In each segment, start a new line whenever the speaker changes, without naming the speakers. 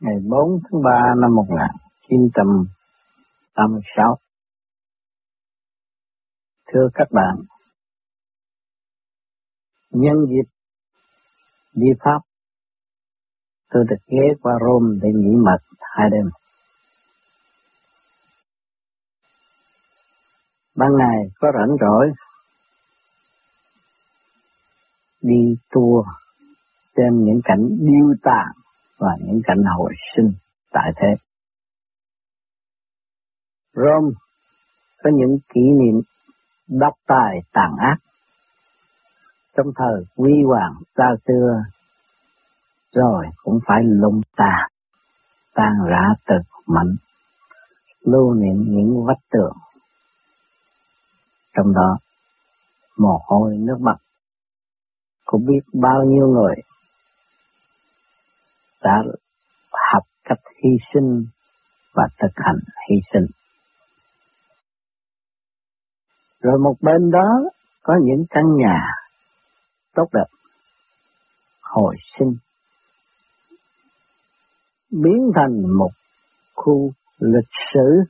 ngày 4 tháng 3 năm 1986. Thưa các bạn, nhân dịp đi Pháp, tôi được ghé qua Rome để nghỉ mật hai đêm. Ban ngày có rảnh rỗi, đi tour xem những cảnh điêu tàn và những cảnh hồi sinh tại thế. Rome có những kỷ niệm độc tài tàn ác. Trong thời quý hoàng xa xưa rồi cũng phải lung tàn tan rã từ mạnh lưu niệm những vách tường. Trong đó mồ hôi nước mặt, cũng biết bao nhiêu người đã học cách hy sinh và thực hành hy sinh. Rồi một bên đó có những căn nhà tốt đẹp, hồi sinh, biến thành một khu lịch sử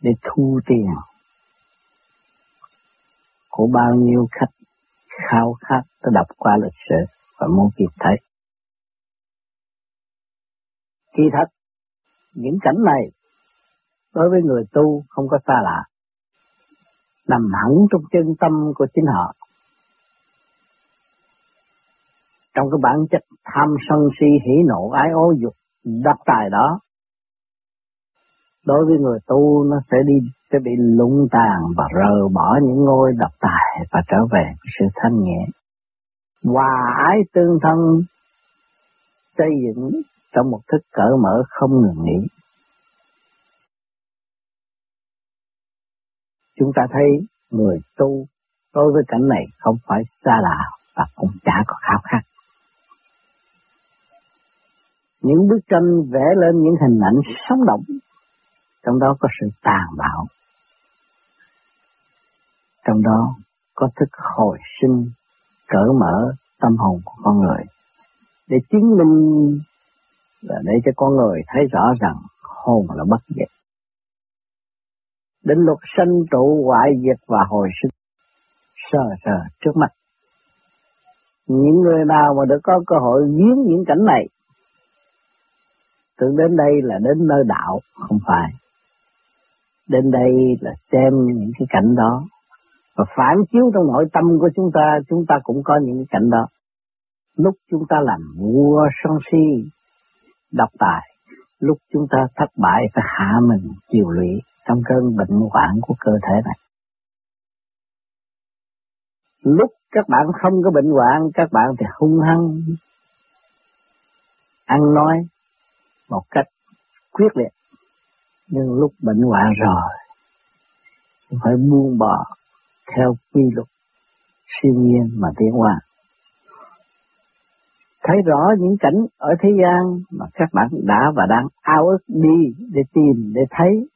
để thu tiền của bao nhiêu khách khao khát đã đọc qua lịch sử và muốn tìm thấy. Kỳ thật, những cảnh này đối với người tu không có xa lạ, nằm hẳn trong chân tâm của chính họ. Trong cái bản chất tham sân si hỉ nộ ái ố dục đắc tài đó, đối với người tu nó sẽ đi sẽ bị lung tàn và rờ bỏ những ngôi độc tài và trở về sự thanh nhẹ hòa ái tương thân xây dựng trong một thức cởi mở không ngừng nghỉ. Chúng ta thấy người tu đối với cảnh này không phải xa lạ và cũng chả có khao khát. Những bức tranh vẽ lên những hình ảnh sống động, trong đó có sự tàn bạo, trong đó có thức hồi sinh cởi mở tâm hồn của con người để chứng minh là để cho con người thấy rõ rằng hồn là bất diệt. đến luật sanh trụ hoại diệt và hồi sinh sờ sờ trước mắt. Những người nào mà được có cơ hội viếng những cảnh này tưởng đến đây là đến nơi đạo, không phải. Đến đây là xem những cái cảnh đó và phản chiếu trong nội tâm của chúng ta, chúng ta cũng có những cảnh đó. Lúc chúng ta làm vua sân si, độc tài, lúc chúng ta thất bại phải hạ mình chịu lụy trong cơn bệnh hoạn của cơ thể này. Lúc các bạn không có bệnh hoạn, các bạn thì hung hăng, ăn nói một cách quyết liệt. Nhưng lúc bệnh hoạn rồi, phải buông bỏ theo quy luật siêu nhiên mà tiến hóa. Thấy rõ những cảnh ở thế gian mà các bạn đã và đang ao ước đi để tìm, để thấy,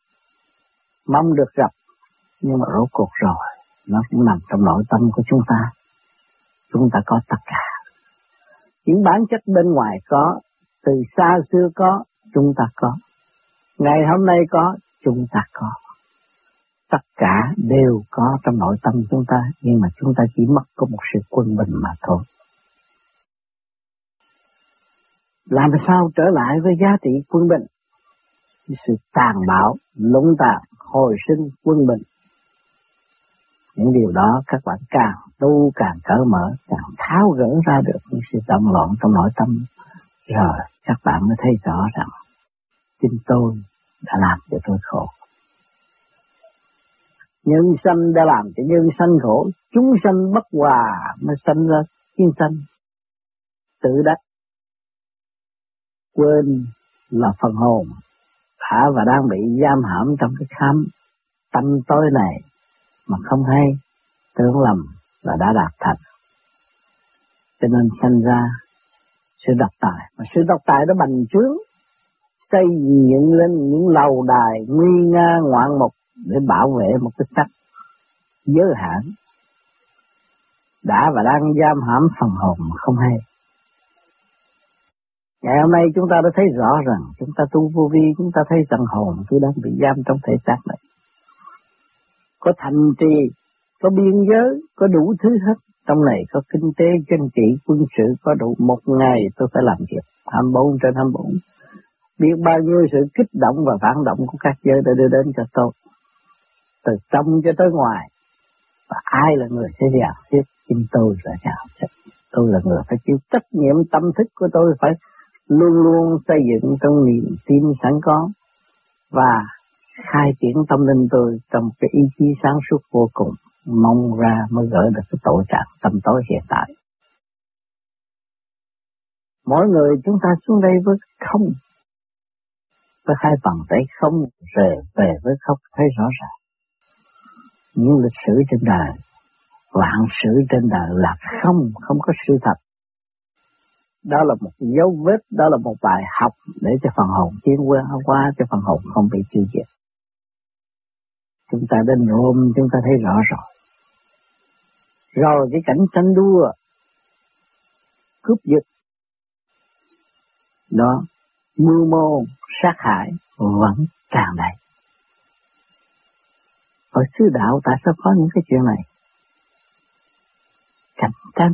mong được gặp, nhưng mà rốt cuộc rồi, nó cũng nằm trong nội tâm của chúng ta. Chúng ta có tất cả. Những bản chất bên ngoài có, từ xa xưa có, chúng ta có. Ngày hôm nay có, chúng ta có tất cả đều có trong nội tâm chúng ta, nhưng mà chúng ta chỉ mất có một sự quân bình mà thôi. Làm sao trở lại với giá trị quân bình? Sự tàn bạo, lũng tàn, hồi sinh, quân bình. Những điều đó các bạn càng tu, càng cởi mở, càng tháo gỡ ra được những sự động loạn trong nội tâm rồi các bạn mới thấy rõ rằng chính tôi đã làm cho tôi khổ nhân sanh đã làm cho nhân sanh khổ, chúng sanh bất hòa mới sanh ra thiên sanh. Tự đắc. Quên là phần hồn đã và đang bị giam hãm trong cái khám tâm tối này mà không hay, tưởng lầm là đã đạt thành cho nên sanh ra sự độc tài. Mà sự độc tài đó bành trướng, xây dựng lên những lầu đài nguy nga ngoạn mục để bảo vệ một cái sắc giới hạn đã và đang giam hãm phần hồn không hay Ngày hôm nay chúng ta đã thấy rõ rằng chúng ta tu vô vi, chúng ta thấy rằng hồn tôi đang bị giam trong thể xác này. Có thành trì, có biên giới, có đủ thứ hết. Trong này có kinh tế, chính trị, quân sự, có đủ một ngày tôi phải làm việc 24 trên 24. Biết bao nhiêu sự kích động và phản động của các giới đã đưa đến cho tôi. Từ trong cho tới ngoài. Và ai là người sẽ giàu tiếp? Chính tôi là giàu. Tôi là người phải chịu trách nhiệm tâm thức của tôi phải luôn luôn xây dựng trong niềm tin sẵn có và khai triển tâm linh tôi trong cái ý chí sáng suốt vô cùng mong ra mới gỡ được cái tội trạng tâm tối hiện tại. Mỗi người chúng ta xuống đây với không, với hai bàn tay không rời về với không thấy rõ ràng. Những lịch sử trên đời, vạn sử trên đời là không, không có sự thật. Đó là một dấu vết, đó là một bài học để cho phần hồn tiến qua, qua cho phần hồn không bị tiêu diệt. Chúng ta đến hôm chúng ta thấy rõ rồi. Rồi cái cảnh tranh đua, cướp giật, đó, mưu mô, sát hại vẫn tràn đầy. Ở xứ đạo tại sao có những cái chuyện này? Cạnh tranh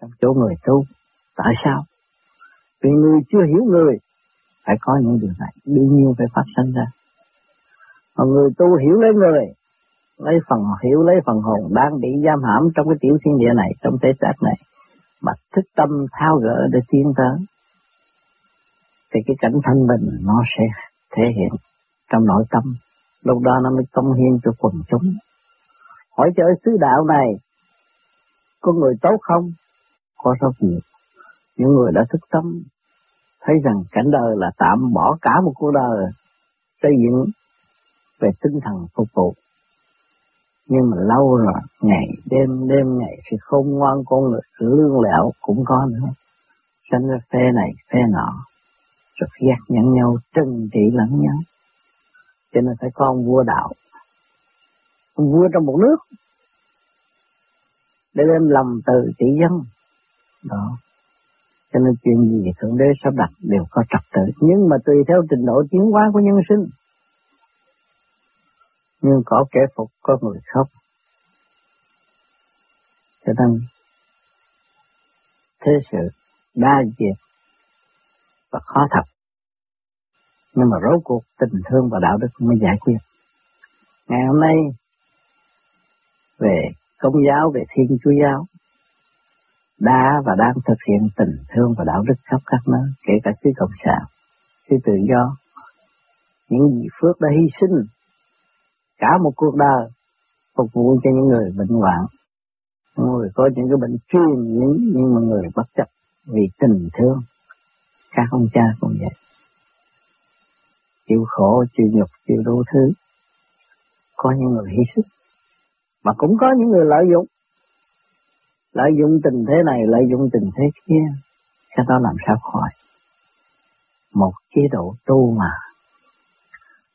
trong chỗ người tu. Tại sao? Vì người chưa hiểu người phải có những điều này, đương nhiên phải phát sinh ra. mà người tu hiểu lấy người, lấy phần hiểu lấy phần hồn đang bị giam hãm trong cái tiểu thiên địa này, trong thể xác này, mà thức tâm thao gỡ để tiến tới, thì cái cảnh thanh bình nó sẽ thể hiện trong nội tâm, lúc đó nó mới công hiến cho quần chúng. Hỏi cho sứ đạo này, có người tốt không? Có rất nhiều. Những người đã thức tâm, thấy rằng cảnh đời là tạm bỏ cả một cuộc đời xây dựng về tinh thần phục vụ. Nhưng mà lâu rồi, ngày đêm đêm ngày thì không ngoan con người lương lẹo cũng có nữa. Sanh ra phe này phe nọ, rất ghét nhận nhau, trừng trị lẫn nhau. Cho nên phải có ông vua đạo. Ông vua trong một nước, để đem lòng từ trị dân. Đó. Cho nên chuyện gì Thượng Đế sắp đặt đều có trật tự. Nhưng mà tùy theo trình độ tiến hóa của nhân sinh. Nhưng có kẻ phục, có người khóc. Cho nên thế sự đa diệt và khó thật. Nhưng mà rốt cuộc tình thương và đạo đức mới giải quyết. Ngày hôm nay về công giáo, về thiên chúa giáo, đã và đang thực hiện tình thương và đạo đức khắp các nơi, kể cả xứ Cộng sản, xứ tự do. Những vị phước đã hy sinh cả một cuộc đời phục vụ cho những người bệnh hoạn, những người có những cái bệnh truyền nhiễm nhưng mà người bất chấp vì tình thương. Các ông cha cũng vậy. Chịu khổ, chịu nhục, chịu đủ thứ. Có những người hy sinh. Mà cũng có những người lợi dụng lợi dụng tình thế này, lợi dụng tình thế kia, cái đó làm sao khỏi. Một chế độ tu mà.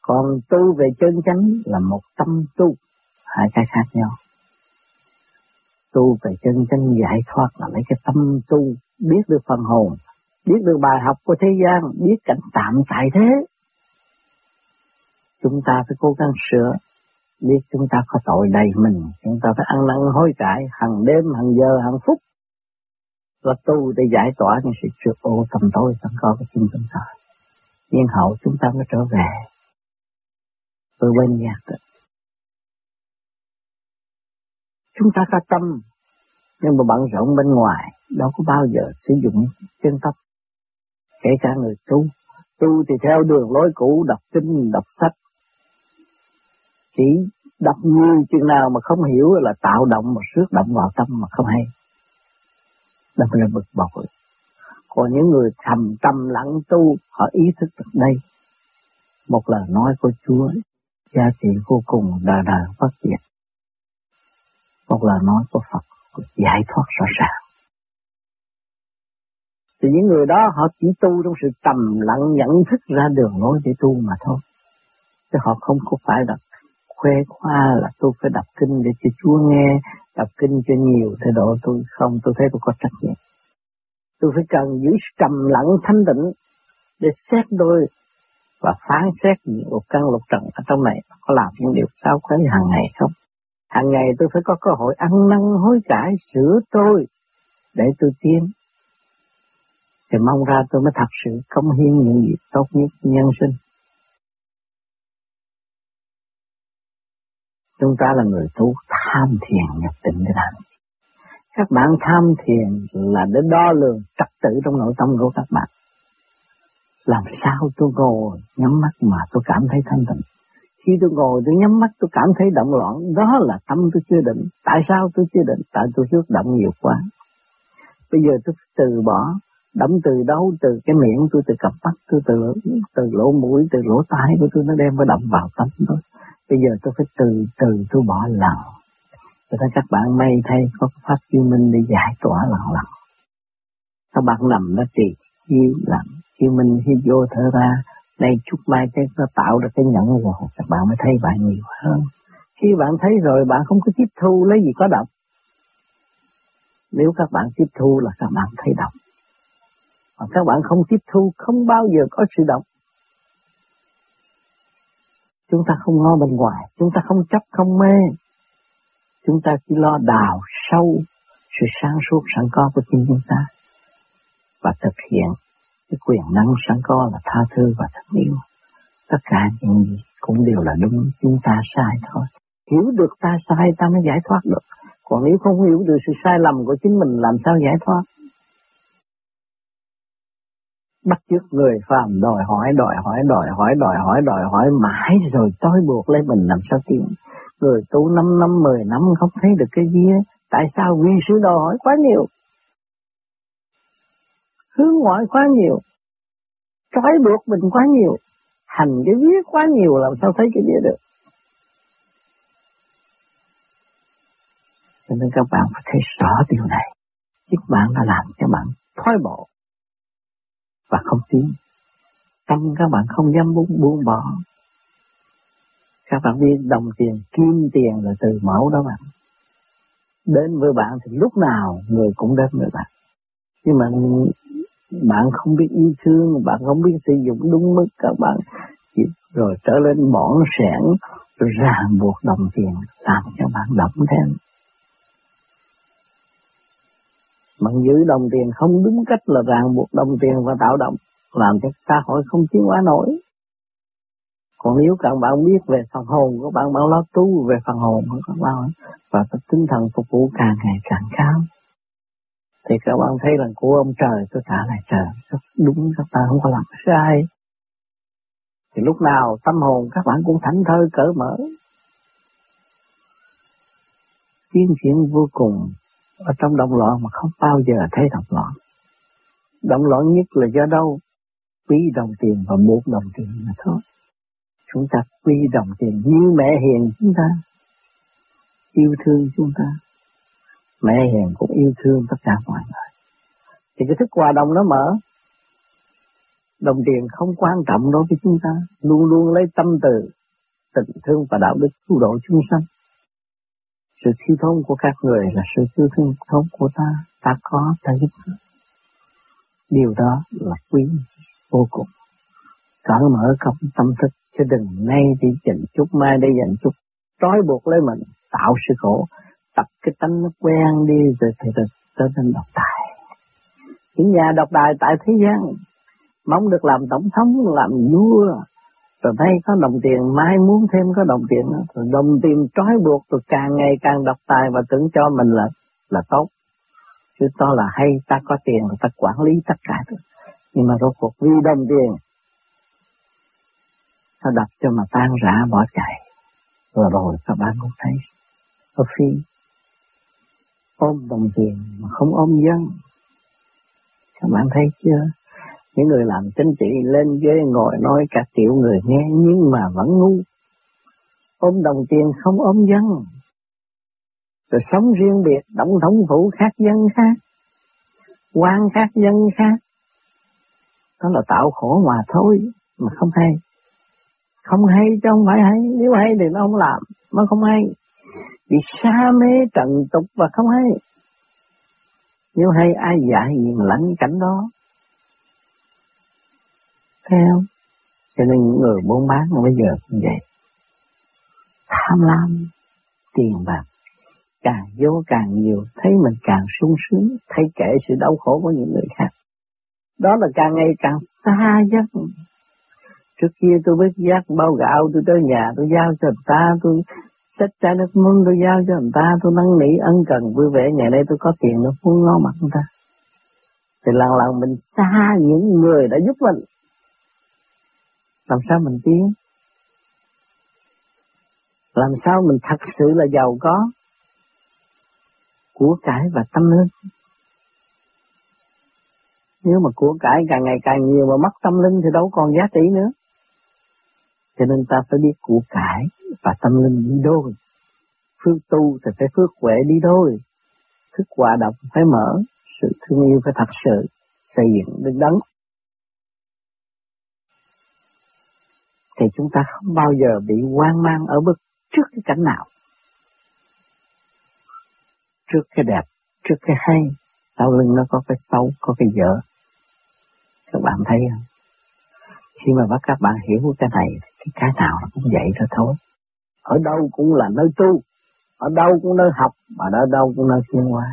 Còn tu về chân chánh là một tâm tu, hai cái khác nhau. Tu về chân chánh giải thoát là lấy cái tâm tu, biết được phần hồn, biết được bài học của thế gian, biết cảnh tạm tại thế. Chúng ta phải cố gắng sửa, biết chúng ta có tội đầy mình, chúng ta phải ăn năn hối cải hàng đêm, hàng giờ, hàng phút. Và tu để giải tỏa những sự trượt ô tầm tối sẵn có của chính chúng ta. Nhưng hậu chúng ta mới trở về với bên nhạc đó. Chúng ta có tâm, nhưng mà bận rộn bên ngoài, đâu có bao giờ sử dụng chân tâm. Kể cả người tu, tu thì theo đường lối cũ, đọc kinh, đọc sách, chỉ đọc nhiều chừng nào mà không hiểu là tạo động mà rước động vào tâm mà không hay. Đâm ra bực bội. Còn những người thầm tâm lặng tu, họ ý thức được đây. Một lời nói của Chúa, giá trị vô cùng đời đời phát triển; Một lời nói của Phật, của giải thoát rõ ràng. Thì những người đó họ chỉ tu trong sự trầm lặng nhận thức ra đường lối để tu mà thôi. Chứ họ không có phải là khoe khoa là tôi phải đọc kinh để cho Chúa nghe, đọc kinh cho nhiều thế độ tôi không, tôi thấy tôi có trách nhiệm. tôi phải cần giữ trầm lặng thanh tịnh để xét đôi và phán xét những một căn lục trần ở trong này có làm những điều sao khuấy hàng ngày không. Hàng ngày tôi phải có cơ hội ăn năn hối cải sửa tôi để tôi tiến. Thì mong ra tôi mới thật sự công hiến những gì tốt nhất nhân sinh. Chúng ta là người tu tham thiền nhập định để làm các bạn tham thiền là để đo lường trật tự trong nội tâm của các bạn. Làm sao tôi ngồi nhắm mắt mà tôi cảm thấy thanh tịnh. Khi tôi ngồi tôi nhắm mắt tôi cảm thấy động loạn, đó là tâm tôi chưa định. Tại sao tôi chưa định? Tại tôi trước động nhiều quá. Bây giờ tôi từ bỏ, động từ đâu? Từ cái miệng tôi, từ cặp mắt tôi, từ, từ lỗ mũi, từ lỗ tai của tôi nó đem cái động vào tâm tôi. Bây giờ tôi phải từ từ tôi bỏ lòng cho nên các bạn may thay có pháp chiêu minh để giải tỏa lần lần Các bạn nằm nó trì khi lặng, khi minh khi vô thở ra, nay chút mai cái nó tạo được cái nhận rồi, các bạn mới thấy bạn nhiều hơn. Khi bạn thấy rồi bạn không có tiếp thu lấy gì có độc. Nếu các bạn tiếp thu là các bạn thấy độc. Mà các bạn không tiếp thu không bao giờ có sự độc. Chúng ta không lo bên ngoài, chúng ta không chấp không mê, Chúng ta chỉ lo đào sâu sự sáng suốt sẵn có của chính chúng ta và thực hiện cái quyền năng sẵn có là tha thứ và thật yêu. Tất cả những gì cũng đều là đúng, chúng ta sai thôi. Hiểu được ta sai ta mới giải thoát được. Còn nếu không hiểu được sự sai lầm của chính mình làm sao giải thoát? Bắt chước người phàm đòi hỏi, đòi hỏi, đòi hỏi, đòi hỏi, đòi hỏi mãi rồi tối buộc lấy mình làm sao tiền. Người tu 5 năm, 10 năm không thấy được cái gì Tại sao quy sư đòi hỏi quá nhiều? Hướng ngoại quá nhiều. Trói buộc mình quá nhiều. Hành cái viết quá nhiều làm sao thấy cái gì được? Cho nên các bạn phải thấy rõ điều này. Chứ bạn đã làm cho bạn thoái bộ và không tiến. Tâm các bạn không dám buông, buông bỏ các bạn biết đồng tiền, kim tiền là từ mẫu đó bạn. Đến với bạn thì lúc nào người cũng đến với bạn. Nhưng mà bạn không biết yêu thương, bạn không biết sử dụng đúng mức các bạn rồi trở lên bỏng sẻn ràng buộc đồng tiền làm cho bạn động thêm. Bạn giữ đồng tiền không đúng cách là ràng buộc đồng tiền và tạo động làm cho xã hội không tiến hóa nổi. Còn nếu các bạn biết về phần hồn của bạn, bạn lo tu về phần hồn của các bạn và cái tinh thần phục vụ càng ngày càng cao. Thì các bạn thấy rằng của ông trời tôi trả lại trời, rất đúng các bạn không có làm sai. Thì lúc nào tâm hồn các bạn cũng thảnh thơi cởi mở. Tiến triển vô cùng ở trong động loạn mà không bao giờ thấy động loạn. Động loạn nhất là do đâu? Quý đồng tiền và một đồng tiền mà thôi. Chúng ta quý đồng tiền như mẹ hiền chúng ta. Yêu thương chúng ta. Mẹ hiền cũng yêu thương tất cả mọi người. Thì cái thức hòa đồng nó mở. Đồng tiền không quan trọng đối với chúng ta. Luôn luôn lấy tâm từ, tình thương và đạo đức cứu độ chúng sanh sự thiếu thông của các người là sự thiếu thương thốn của ta. Ta có, ta giúp điều đó là quý vô cùng. Cởi mở công tâm thức, chứ đừng nay đi dành chút, mai đi dành chút. Trói buộc lấy mình, tạo sự khổ. Tập cái tánh nó quen đi, rồi thì trở nên độc tài. Những nhà độc tài tại thế gian, mong được làm tổng thống, làm vua rồi thấy có đồng tiền, mai muốn thêm có đồng tiền rồi đồng tiền trói buộc, rồi càng ngày càng độc tài và tưởng cho mình là là tốt chứ to là hay, ta có tiền là ta quản lý tất cả nhưng mà rốt cuộc vì đồng tiền nó đập cho mà tan rã bỏ chạy. Rồi rồi các bạn cũng thấy ở phi ôm đồng tiền mà không ôm dân. Các bạn thấy chưa? Những người làm chính trị lên ghế ngồi nói cả triệu người nghe nhưng mà vẫn ngu. Ôm đồng tiền không ôm dân. Rồi sống riêng biệt, tổng thống phủ khác dân khác. quan khác dân khác. Đó là tạo khổ mà thôi, mà không hay. Không hay chứ không phải hay, nếu hay thì nó không làm, nó không hay. Vì xa mê trần tục và không hay. Nếu hay ai dạy gì mà lãnh cảnh đó theo? Cho nên những người buôn bán bây giờ cũng vậy. Tham lam, tiền bạc, càng vô càng nhiều, thấy mình càng sung sướng, thấy kể sự đau khổ của những người khác. Đó là càng ngày càng xa giấc Trước kia tôi biết giác bao gạo, tôi tới nhà tôi giao cho người ta, tôi xách chai nước mưng tôi giao cho người ta, tôi năn nỉ ân cần vui vẻ, ngày nay tôi có tiền nó muốn ngó mặt người ta. Thì lần lần mình xa những người đã giúp mình. Làm sao mình tiến? Làm sao mình thật sự là giàu có? Của cải và tâm linh. Nếu mà của cải càng ngày càng nhiều mà mất tâm linh thì đâu còn giá trị nữa. Cho nên ta phải biết của cải và tâm linh đi đôi. Phước tu thì phải phước huệ đi đôi. Thức hòa độc phải mở, sự thương yêu phải thật sự, xây dựng đứng đắn. Thì chúng ta không bao giờ bị hoang mang ở bất trước cái cảnh nào. Trước cái đẹp, trước cái hay, sau lưng nó có cái xấu, có cái dở. Các bạn thấy không? Khi mà các bạn hiểu cái này, thì cái nào nó cũng vậy thôi thôi. Ở đâu cũng là nơi tu, ở đâu cũng nơi học, mà ở đâu cũng nơi thiên hóa.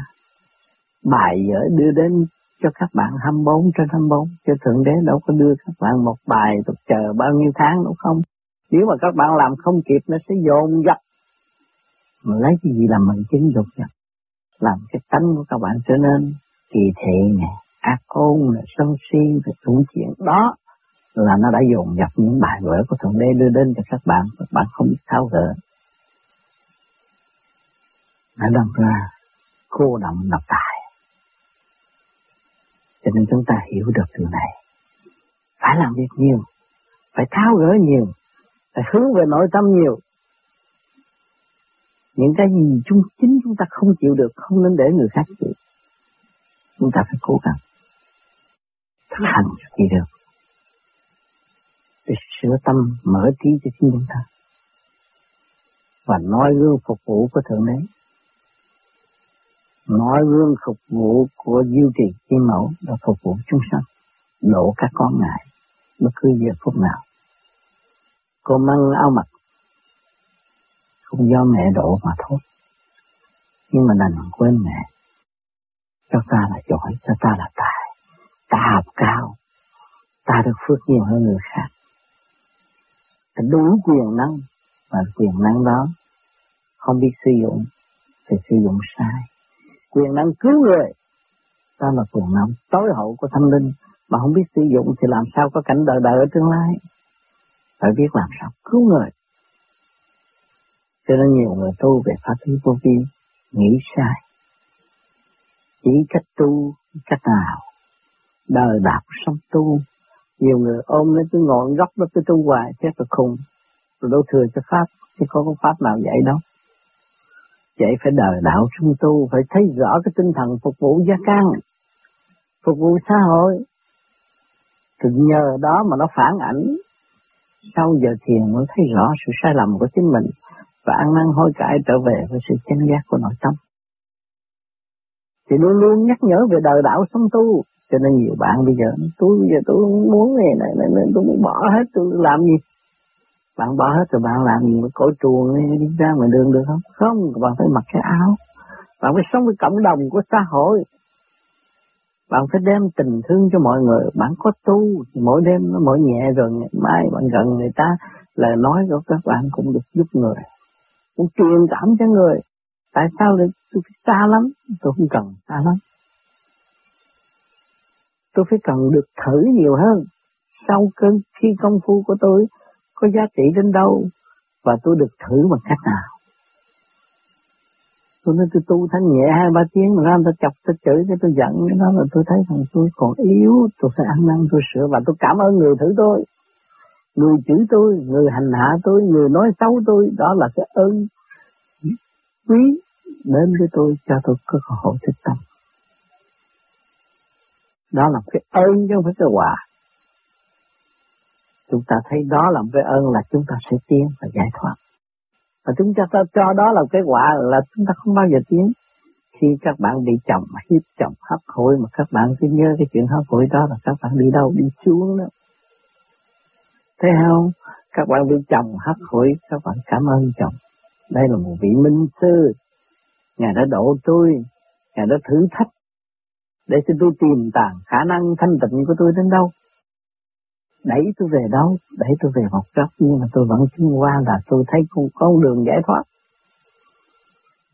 Bài dở đưa đến cho các bạn 24 trên 24, cho Thượng Đế đâu có đưa các bạn một bài tục chờ bao nhiêu tháng đâu không. Nếu mà các bạn làm không kịp nó sẽ dồn dập. Mà lấy cái gì làm mình chứng dục nhập. Làm cái tánh của các bạn trở nên kỳ thị nè, ác ôn nè, sân si, và tụng chuyện đó là nó đã dồn dập những bài vở của Thượng Đế đưa đến cho các bạn, các bạn không biết tháo gỡ. Đã đâm ra cô động độc tài. Cho nên chúng ta hiểu được điều này. Phải làm việc nhiều, phải tháo gỡ nhiều, phải hướng về nội tâm nhiều. Những cái gì chúng chính chúng ta không chịu được không nên để người khác chịu. Chúng ta phải cố gắng thực hành cho kỳ được để sửa tâm mở trí cho chính chúng ta và nói gương phục vụ của thượng đế nói gương phục vụ của diêu trì chi mẫu là phục vụ chúng sanh, độ các con ngài, bất cứ giờ phút nào. Cô mang áo mặc, không do mẹ độ mà thôi. Nhưng mà đành quên mẹ. Cho ta là giỏi, cho ta là tài. Ta học cao, ta được phước nhiều hơn người khác. Ta đủ quyền năng, và quyền năng đó không biết sử dụng thì sử dụng sai quyền năng cứu người. Đó là quyền năng tối hậu của thanh linh, mà không biết sử dụng thì làm sao có cảnh đời đời ở tương lai? Phải biết làm sao cứu người. Cho nên nhiều người tu về pháp lý vô vi, nghĩ sai. Chỉ cách tu, cách nào? Đời đạo sống tu. Nhiều người ôm lấy cái ngọn gốc đó cái tu hoài, chết là khùng. Rồi đâu thừa cho pháp, chứ có có pháp nào vậy đâu vậy phải đời đạo sống tu phải thấy rõ cái tinh thần phục vụ gia căn, phục vụ xã hội thì nhờ đó mà nó phản ảnh sau giờ thiền mới thấy rõ sự sai lầm của chính mình và ăn năn hối cải trở về với sự chánh giác của nội tâm. Thì luôn luôn nhắc nhở về đời đạo sống tu, cho nên nhiều bạn bây giờ, tôi bây giờ tôi muốn này này, này, này tôi muốn bỏ hết, tôi làm gì? Bạn bỏ hết rồi bạn làm gì mà cõi chuồng đi ra ngoài đường được không? Không, bạn phải mặc cái áo. Bạn phải sống với cộng đồng của xã hội. Bạn phải đem tình thương cho mọi người. Bạn có tu, thì mỗi đêm nó mỗi nhẹ rồi ngày mai bạn gần người ta, là nói của các bạn cũng được giúp người. Cũng truyền cảm cho người. Tại sao lại tôi phải xa lắm? Tôi không cần xa lắm tôi phải cần được thử nhiều hơn. Sau cơn khi công phu của tôi có giá trị đến đâu và tôi được thử bằng cách nào. Tôi nói tôi tu thanh nhẹ hai ba tiếng mà ra người ta chọc tôi chửi cái tôi giận cái đó là tôi thấy rằng tôi còn yếu, tôi phải ăn năn tôi sửa và tôi cảm ơn người thử tôi. Người chửi tôi, người hành hạ tôi, người nói xấu tôi, đó là cái ơn quý đến với tôi cho tôi có cơ hội thích tâm. Đó là cái ơn chứ không phải cái quả. Chúng ta thấy đó là cái ơn là chúng ta sẽ tiến và giải thoát. Và chúng ta cho đó là cái quả là chúng ta không bao giờ tiến. khi các bạn bị chồng hiếp chồng hấp hối mà các bạn cứ nhớ cái chuyện hấp hối đó là các bạn đi đâu đi xuống đó. Thấy không? Các bạn bị chồng hấp hối, các bạn cảm ơn chồng. Đây là một vị minh sư. Ngài đã độ tôi, ngài đã thử thách để cho tôi tìm tàng khả năng thanh tịnh của tôi đến đâu đẩy tôi về đâu? Đẩy tôi về một góc nhưng mà tôi vẫn chứng qua là tôi thấy con, con đường giải thoát.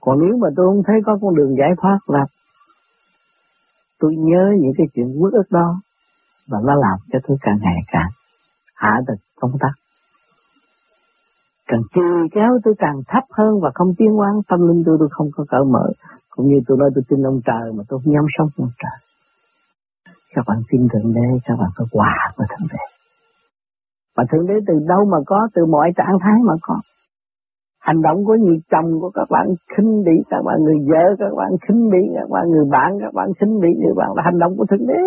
Còn nếu mà tôi không thấy có con đường giải thoát là tôi nhớ những cái chuyện quốc ức đó và nó làm cho tôi càng ngày càng hạ được công tác. Càng trì kéo tôi càng thấp hơn và không tiến quán tâm linh tôi tôi không có cởi mở. Cũng như tôi nói tôi tin ông trời mà tôi không nhắm sống ông trời. Các bạn tin thượng đế các bạn có quà của thượng đế mà thượng đế từ đâu mà có? Từ mọi trạng thái mà có. Hành động của người chồng của các bạn khinh bỉ, các bạn người vợ, các bạn khinh bỉ, các bạn người bạn, các bạn khinh bỉ người bạn là hành động của thượng đế.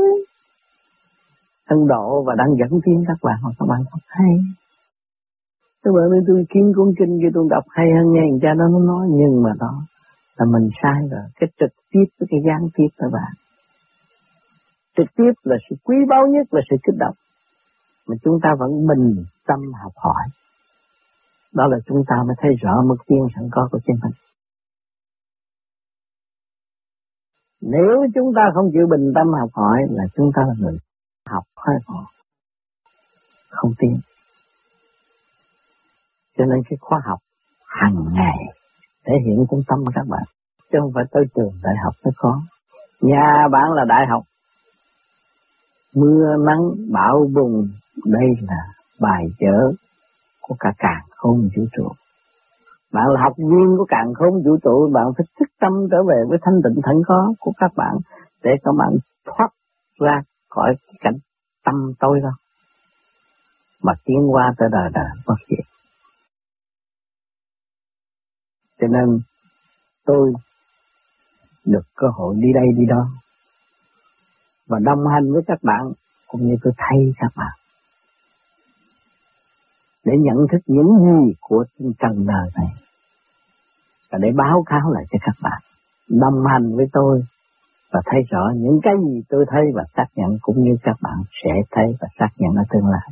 Thân độ và đang dẫn tiến các bạn, mà các bạn không hay. Các bạn nên tôi kiếm cuốn kinh kia tôi đọc hay hơn nghe người cha nó nó nói, nhưng mà đó là mình sai rồi. Cái trực tiếp với cái gián tiếp các bạn. Trực tiếp là sự quý báu nhất, là sự kích động mà chúng ta vẫn bình tâm học hỏi. Đó là chúng ta mới thấy rõ mức tiên sẵn có của chính mình. Nếu chúng ta không chịu bình tâm học hỏi là chúng ta là người học hơi họ không tin cho nên cái khóa học hàng ngày thể hiện trong tâm các bạn, chứ không phải tới trường đại học mới có. Nhà bạn là đại học. Mưa nắng bão bùng đây là bài chở của cả càng không vũ trụ. Bạn là học viên của càng không vũ trụ, bạn phải thức tâm trở về với thanh tịnh thẳng có của các bạn để các bạn thoát ra khỏi cái cảnh tâm tôi đó. Mà tiến qua tới đời đời bất diệt. Cho nên, tôi được cơ hội đi đây đi đó. Và đồng hành với các bạn, cũng như tôi thay các bạn để nhận thức những gì của trần đời này và để báo cáo lại cho các bạn đồng hành với tôi và thấy rõ những cái gì tôi thấy và xác nhận cũng như các bạn sẽ thấy và xác nhận ở tương lai.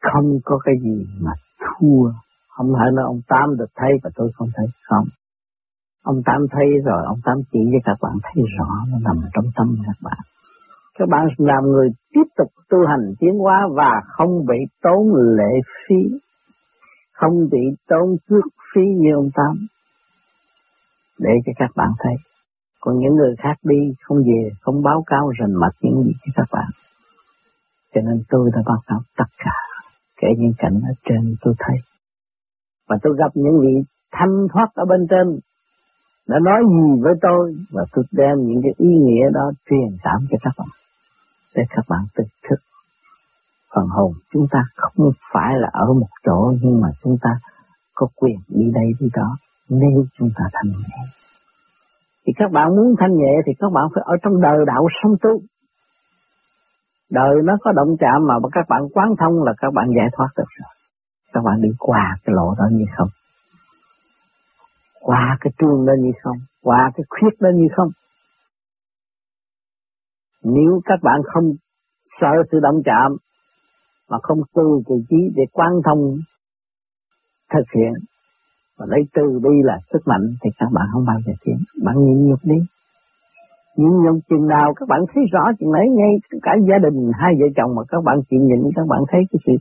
Không có cái gì mà thua. Không phải là ông Tám được thấy và tôi không thấy. Không. Ông Tám thấy rồi, ông Tám chỉ cho các bạn thấy rõ nó nằm trong tâm các bạn. Các bạn làm người tiếp tục tu hành tiến hóa và không bị tốn lệ phí, không bị tốn cước phí như ông Tám. Để cho các bạn thấy còn những người khác đi không về, không báo cáo rành mạch những gì cho các bạn. Cho nên tôi đã báo cáo tất cả, kể những cảnh ở trên tôi thấy. Và tôi gặp những vị thanh thoát ở bên trên, đã nói gì với tôi, và tôi đem những cái ý nghĩa đó truyền cảm cho các bạn, để các bạn tỉnh thức. Phần hồn chúng ta không phải là ở một chỗ, nhưng mà chúng ta có quyền đi đây đi đó, nếu chúng ta thanh nhẹ thì các bạn muốn thanh nhẹ thì các bạn phải ở trong đời đạo sống tu. Đời nó có động chạm mà các bạn quán thông là các bạn giải thoát được rồi. Các bạn đi qua cái lộ đó như không. Qua cái trường đó như không. Qua cái khuyết đó như không. Nếu các bạn không sợ sự động chạm mà không tu kỳ trí để quan thông thực hiện và lấy từ bi là sức mạnh thì các bạn không bao giờ tiến. Bạn nhịn nhục đi. Nhịn nhục chừng nào các bạn thấy rõ chừng ấy ngay cả gia đình hai vợ chồng mà các bạn chịu nhịn các bạn thấy cái sự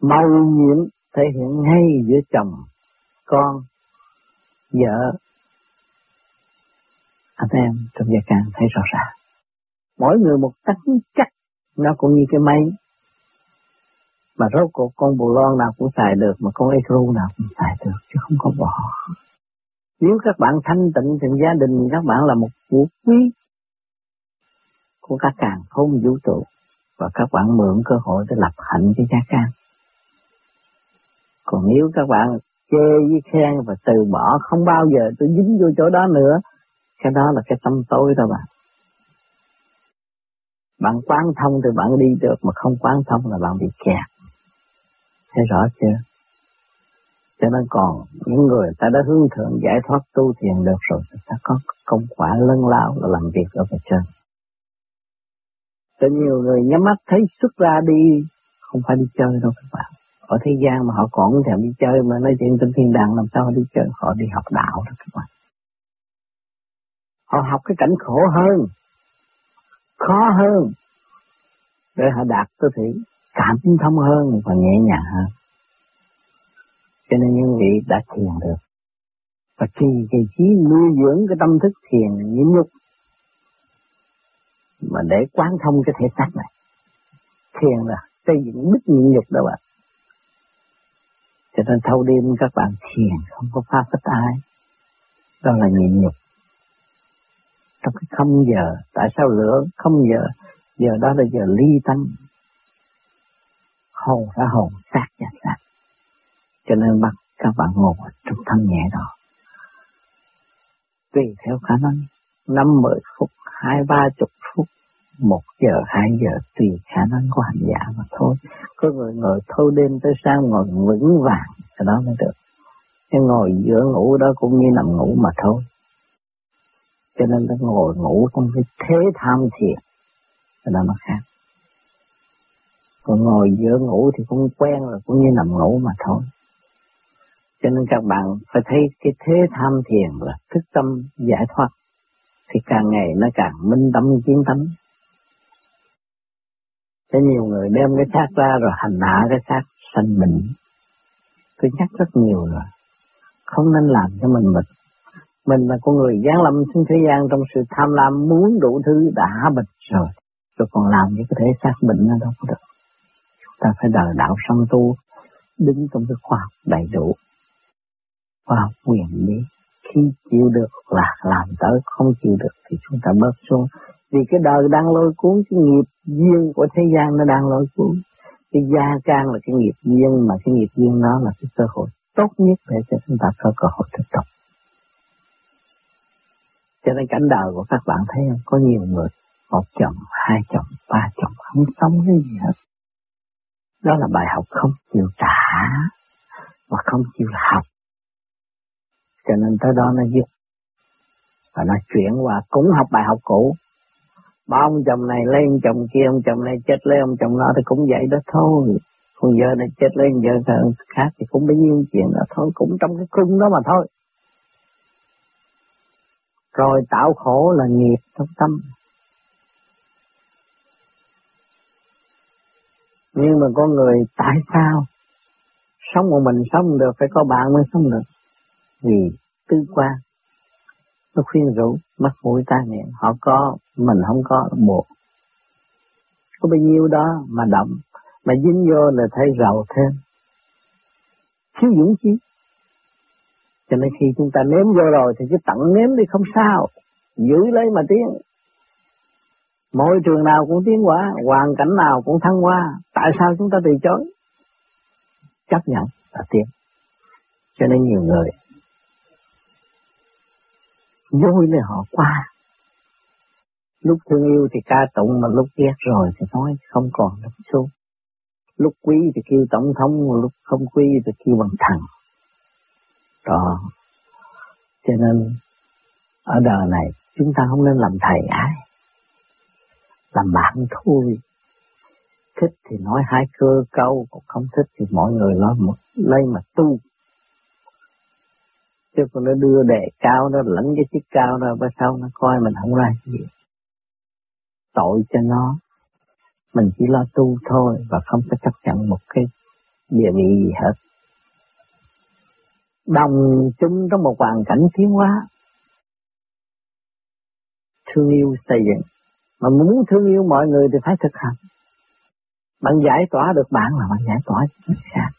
mau nhiễm thể hiện ngay giữa chồng, con, vợ, anh em trong gia càng thấy rõ ràng. Mỗi người một tánh chắc nó cũng như cái máy mà rốt cuộc con bù lon nào cũng xài được mà con ecru nào cũng xài được chứ không có bỏ. Nếu các bạn thanh tịnh thì gia đình các bạn là một vũ quý của các càng không vũ trụ và các bạn mượn cơ hội để lập hạnh cho các càng. Còn nếu các bạn chê với khen và từ bỏ không bao giờ tôi dính vô chỗ đó nữa, cái đó là cái tâm tối đó bạn. Bạn quán thông thì bạn đi được, mà không quán thông là bạn bị kẹt. Thấy rõ chưa? cho nên còn những người ta đã hướng thượng giải thoát tu thiền được rồi ta có công quả lớn lao là làm việc ở bên trên. Cho nhiều người nhắm mắt thấy xuất ra đi, không phải đi chơi đâu các bạn. Ở thế gian mà họ còn thèm đi chơi mà nói chuyện trên thiên đàng, làm sao họ đi chơi? Họ đi học đạo đó các bạn. Họ học cái cảnh khổ hơn khó hơn. Để họ đạt tới thị cảm thông hơn và nhẹ nhàng hơn. Cho nên những vị đã thiền được. Và khi cái trí nuôi dưỡng cái tâm thức thiền nhịn nhục, mà để quán thông cái thể xác này, thiền là xây dựng đức nhịn nhục đó bạn. Cho nên thâu đêm các bạn thiền không có phá phách ai. Đó là nhịn nhục trong cái không giờ, tại sao lửa không giờ giờ đó là giờ ly tâm. Hồn ra hồn xác ra xác. Cho nên bắt các bạn ngồi trong thân nhẹ đó. Tùy theo khả năng, năm mười phút, hai ba chục phút, một giờ, hai giờ, tùy khả năng của hành giả mà thôi. Có người ngồi thâu đêm tới sáng ngồi vững vàng, cái đó mới được. Nhưng ngồi giữa ngủ đó cũng như nằm ngủ mà thôi cho nên nó ngồi ngủ trong cái thế tham thiền. Là nó khác. Còn ngồi giữa ngủ thì cũng quen rồi, cũng như nằm ngủ mà thôi. Cho nên các bạn phải thấy cái thế tham thiền là thức tâm giải thoát, thì càng ngày nó càng minh tâm chiến tánh. Cho nhiều người đem cái xác ra rồi hành hạ cái xác, sanh bệnh. Tôi nhắc rất nhiều rồi. Không nên làm cho mình mệt mình là con người giáng lâm xuống thế gian trong sự tham lam muốn đủ thứ đã bệnh rồi. Rồi còn làm những cái thể xác bệnh nó đâu có được. Chúng ta phải đời đạo song tu, đứng trong cái khoa học đầy đủ. Khoa học quyền lý. Khi chịu được là làm tới, không chịu được thì chúng ta bớt xuống. Vì cái đời đang lôi cuốn, cái nghiệp duyên của thế gian nó đang lôi cuốn. Cái gia can là cái nghiệp duyên, mà cái nghiệp duyên nó là cái cơ hội tốt nhất để cho chúng ta có cơ hội thực tập cho nên cảnh đời của các bạn thấy không? Có nhiều người, một chồng, hai chồng, ba chồng, không sống cái gì hết. Đó là bài học không chịu trả và không chịu học. Cho nên tới đó nó dứt và nó chuyển qua, cũng học bài học cũ. Ba ông chồng này lên chồng kia, ông chồng này chết lấy ông chồng nó thì cũng vậy đó thôi. Con vợ này chết lên vợ khác thì cũng bấy nhiêu chuyện đó thôi. Cũng trong cái khung đó mà thôi rồi tạo khổ là nghiệp trong tâm. Nhưng mà con người tại sao sống một mình sống được phải có bạn mới sống được? Vì tư quan nó khuyên rủ mắt mũi tai miệng. Họ có mình không có buộc. Có bao nhiêu đó mà động mà dính vô là thấy giàu thêm. Thiếu dũng chí, cho nên khi chúng ta nếm vô rồi thì cứ tặng nếm đi không sao. Giữ lấy mà tiến. Môi trường nào cũng tiến hóa, hoàn cảnh nào cũng thăng hoa. Tại sao chúng ta từ chối? Chấp nhận là tiến. Cho nên nhiều người vui lên họ qua. Lúc thương yêu thì ca tụng mà lúc ghét rồi thì nói không còn lúc xuống. lúc quý thì kêu tổng thống, lúc không quý thì kêu bằng thằng đó cho nên ở đời này chúng ta không nên làm thầy ai làm bạn thôi. Thích thì nói hai cơ câu còn không thích thì mọi người nói một lấy mà tu. Chứ còn nó đưa đề cao nó lẫn cái chiếc cao rồi, bữa sau nó coi mình không ra gì. Tội cho nó. Mình chỉ lo tu thôi và không có chấp nhận một cái địa vị gì hết đồng chung trong một hoàn cảnh tiến hóa. Thương yêu xây dựng. Mà muốn thương yêu mọi người thì phải thực hành. Bạn giải tỏa được bạn là bạn giải tỏa người khác.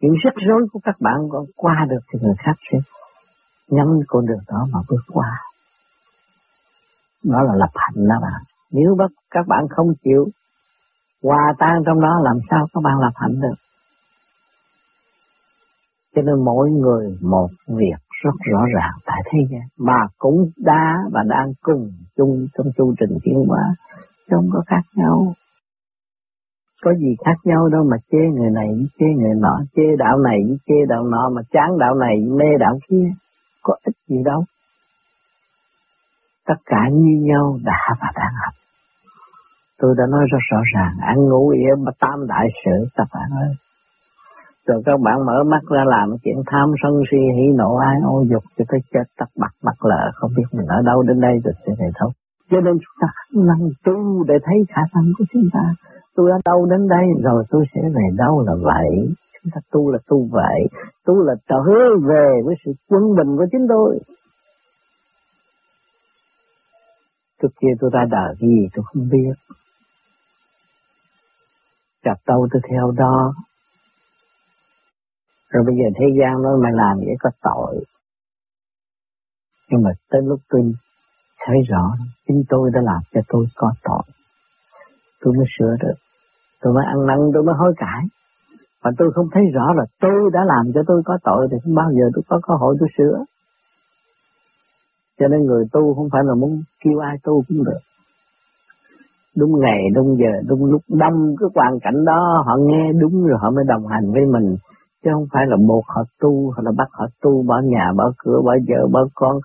Những rắc rối của các bạn còn qua được thì người khác sẽ nhắm con đường đó mà bước qua. Đó là lập hạnh đó bạn. Nếu các bạn không chịu hòa tan trong đó, làm sao các bạn lập hạnh được? Cho nên mỗi người một việc rất rõ ràng tại thế gian mà cũng đã và đang cùng chung trong chu trình tiến hóa không có khác nhau có gì khác nhau đâu mà chê người này với chê người nọ, chê đạo này với chê đạo nọ mà chán đạo này mê đạo kia. Có ích gì đâu. Tất cả như nhau đã và đang học. Tôi đã nói rất rõ ràng, ăn ngủ yên mà tam đại sự các bạn ơi. Rồi các bạn mở mắt ra làm chuyện tham sân si, hỉ nộ ai ô dục cho tới chết tắt bạc mặt lờ, không biết mình ở đâu đến đây rồi sẽ này đâu. Cho nên chúng ta năng tu để thấy khả năng của chúng ta. Tôi ở đâu đến đây rồi, tôi sẽ về đâu là vậy. Chúng ta tu là tu vậy. Tu là trở về với sự quân bình của chính tôi. Trước kia tôi ra đời gì tôi không biết. Gặp đâu tôi theo đó. Rồi bây giờ thế gian nói mày làm vậy có tội. Nhưng mà tới lúc tôi thấy rõ chính tôi đã làm cho tôi có tội. Tôi mới sửa được. Tôi mới ăn năn, tôi mới hối cải. Mà tôi không thấy rõ là tôi đã làm cho tôi có tội thì không bao giờ tôi có cơ hội tôi sửa. Cho nên người tu không phải là muốn kêu ai tu cũng được. Đúng ngày, đúng giờ, đúng lúc đông cái hoàn cảnh đó họ nghe đúng rồi họ mới đồng hành với mình. Chứ không phải là một họ tu, hoặc là bắt họ tu bỏ nhà, bỏ cửa, bỏ vợ, bỏ con,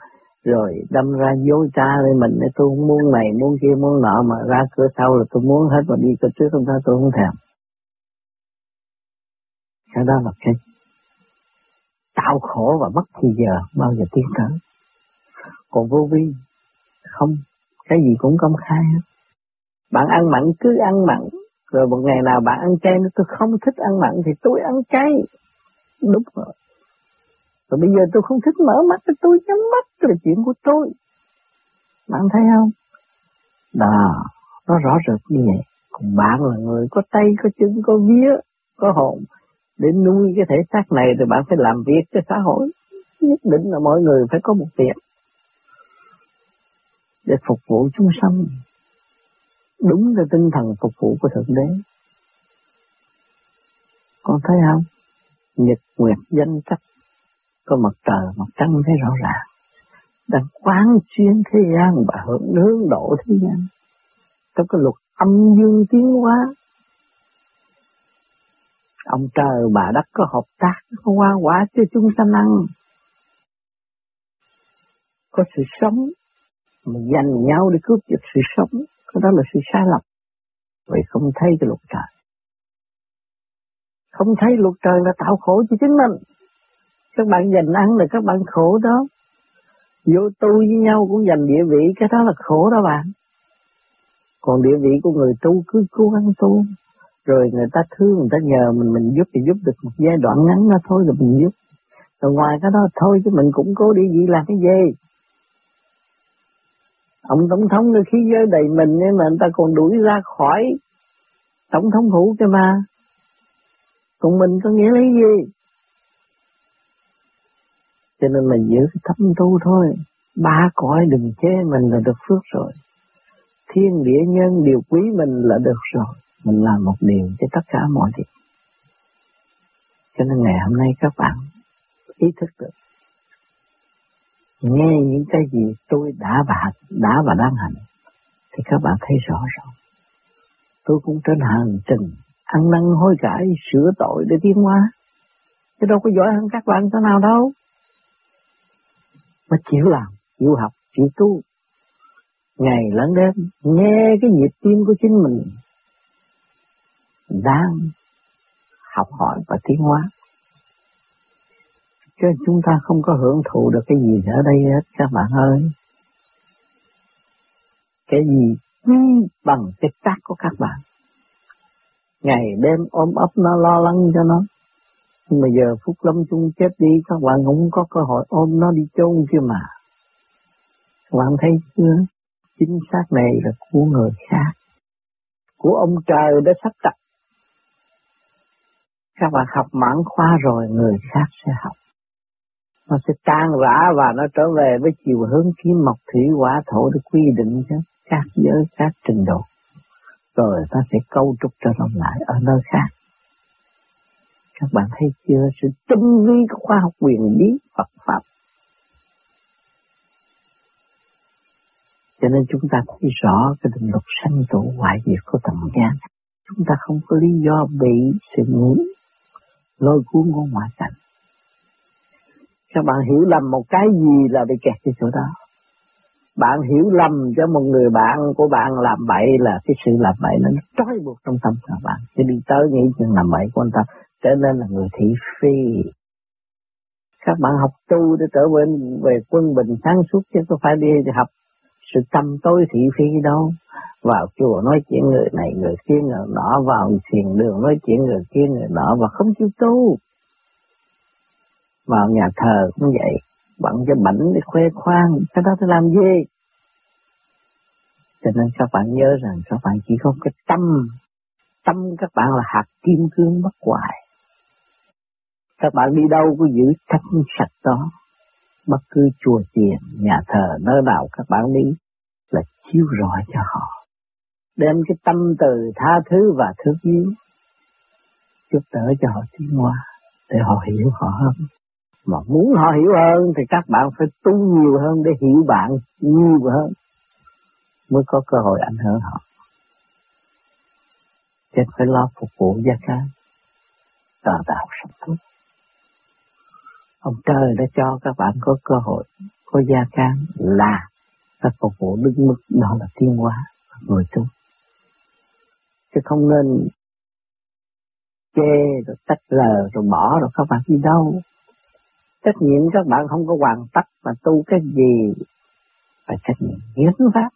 rồi đâm ra dối trá lên mình. Tôi không muốn này muốn kia muốn nọ mà ra cửa sau là tôi muốn hết mà đi cửa trước không ra tôi không thèm. Cái đó là cái tạo khổ và mất thì giờ bao giờ tiến tới. Còn vô vi không cái gì cũng công khai hết. Bạn ăn mặn cứ ăn mặn rồi một ngày nào bạn ăn chay nó tôi không thích ăn mặn thì tôi ăn chay đúng rồi rồi bây giờ tôi không thích mở mắt tôi nhắm mắt là chuyện của tôi. Bạn thấy không? Đó, nó rõ rệt như vậy. Còn bạn là người có tay, có chân, có vía, có hồn. Để nuôi cái thể xác này thì bạn phải làm việc cho xã hội. Nhất định là mọi người phải có một việc. Để phục vụ chúng sanh. Đúng là tinh thần phục vụ của Thượng Đế. Con thấy không? Nhật nguyệt danh sắc có mặt trời, mặt trăng thấy rõ ràng. Đang quán xuyên thế gian và hưởng hướng độ thế gian. Trong cái luật âm dương tiến hóa. Ông trời bà đất có hợp tác, có hoa quả cho chúng sanh ăn. Có sự sống, mà dành nhau để cướp giật sự sống, cái đó là sự sai lầm. Vậy không thấy cái luật trời. Không thấy luật trời là tạo khổ cho chính mình. Các bạn giành ăn là các bạn khổ đó. Vô tu với nhau cũng giành địa vị, cái đó là khổ đó bạn. Còn địa vị của người tu cứ cố gắng tu. Rồi người ta thương, người ta nhờ mình mình giúp thì giúp được một giai đoạn ngắn đó thôi rồi mình giúp. Rồi ngoài cái đó thôi chứ mình cũng cố đi gì làm cái gì. Ông tổng thống khi giới đầy mình nhưng mà người ta còn đuổi ra khỏi tổng thống hữu cái mà còn mình có nghĩa lấy gì cho nên mình giữ cái thấm tu thôi. Ba cõi đừng chê mình là được phước rồi. Thiên, địa, nhân điều quý mình là được rồi. Mình làm một điều cho tất cả mọi việc. Cho nên ngày hôm nay các bạn ý thức được. Nghe những cái gì tôi đã và đã và đang hành, thì các bạn thấy rõ rồi. Tôi cũng trên hành trình ăn năn hối cải sửa tội để tiến hóa. Chứ đâu có giỏi hơn các bạn thế nào đâu mà chịu làm, chịu học, chịu tu. Ngày lẫn đêm, nghe cái nhịp tim của chính mình đang học hỏi và tiến hóa. Chứ chúng ta không có hưởng thụ được cái gì ở đây hết các bạn ơi. Cái gì ừ, bằng cái xác của các bạn. Ngày đêm ôm ấp nó lo lắng cho nó. Nhưng mà giờ phút Lâm chung chết đi các bạn không có cơ hội ôm nó đi chôn kia mà. Các bạn thấy chưa? Chính xác này là của người khác. Của ông trời đã sắp đặt. Các bạn học mãn khoa rồi người khác sẽ học. Nó sẽ tan rã và nó trở về với chiều hướng kiếm mộc thủy quả thổ để quy định cho các giới, các trình độ. Rồi ta sẽ câu trúc cho nó lại ở nơi khác các bạn thấy chưa sự tinh vi của khoa học quyền lý Phật Pháp. Cho nên chúng ta thấy rõ cái định luật sanh trụ hoại diệt của tầng gian. chúng ta không có lý do bị sự ngủ, lôi cuốn của ngoại cảnh. Các bạn hiểu lầm một cái gì là bị kẹt cái chỗ đó. Bạn hiểu lầm cho một người bạn của bạn làm bậy là cái sự làm bậy nó trói buộc trong tâm các bạn. Chứ đi tới nghĩ chuyện làm bậy của anh ta trở nên là người thị phi. Các bạn học tu để trở về, về quân bình sáng suốt chứ có phải đi học sự tâm tối thị phi đâu. Vào chùa nói chuyện người này người kia người nọ, vào thiền đường nói chuyện người kia người nọ và không chịu tu. Vào nhà thờ cũng vậy, bận cho bảnh để khoe khoang, cái đó phải làm gì? Cho nên các bạn nhớ rằng các bạn chỉ có cái tâm, tâm các bạn là hạt kim cương bất hoại. Các bạn đi đâu có giữ thanh sạch đó, bất cứ chùa chiền, nhà thờ, nơi nào các bạn đi là chiếu rọi cho họ. Đem cái tâm từ tha thứ và thương yêu giúp đỡ cho họ tiến hóa để họ hiểu họ hơn. Mà muốn họ hiểu hơn thì các bạn phải tu nhiều hơn để hiểu bạn nhiều hơn mới có cơ hội ảnh hưởng họ. Chứ phải lo phục vụ gia can, tờ đạo sản tốt. Ông trời đã cho các bạn có cơ hội, có gia can là các phục vụ đứng mức đó là tiên hóa người tu. Chứ không nên chê rồi tách lờ rồi bỏ rồi các bạn đi đâu. Trách nhiệm các bạn không có hoàn tất mà tu cái gì phải trách nhiệm hiến pháp.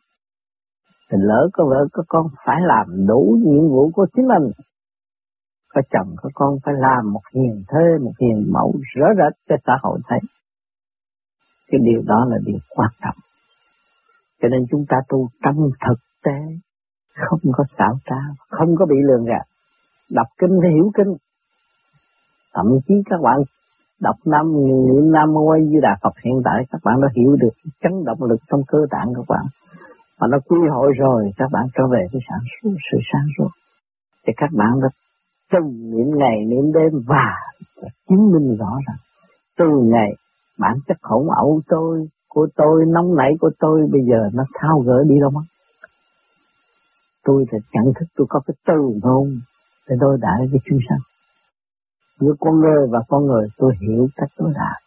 Thì lỡ có vợ có con phải làm đủ nhiệm vụ của chính mình. Có chồng có con phải làm một hiền thê, một hiền mẫu rõ rệt cho xã hội thấy. Cái điều đó là điều quan trọng. Cho nên chúng ta tu trong thực tế, không có xảo trá, không có bị lường gạt. Đọc kinh phải hiểu kinh. Thậm chí các bạn đọc năm niệm nam mô a di đà phật. Hiện tại các bạn đã hiểu được chấn động lực trong cơ tạng các bạn. Mà nó quy hội rồi, các bạn trở về với sản xuất, sự sáng suốt. Thì các bạn đã từng niệm ngày, niệm đêm và chứng minh rõ rằng từ ngày bản chất hỗn ẩu tôi, của tôi, nóng nảy của tôi, bây giờ nó thao gỡ đi đâu mất. Tôi thì nhận thức tôi có cái từ ngôn để đối đãi với chúng sanh giữa con người và con người, tôi hiểu cách tôi đãi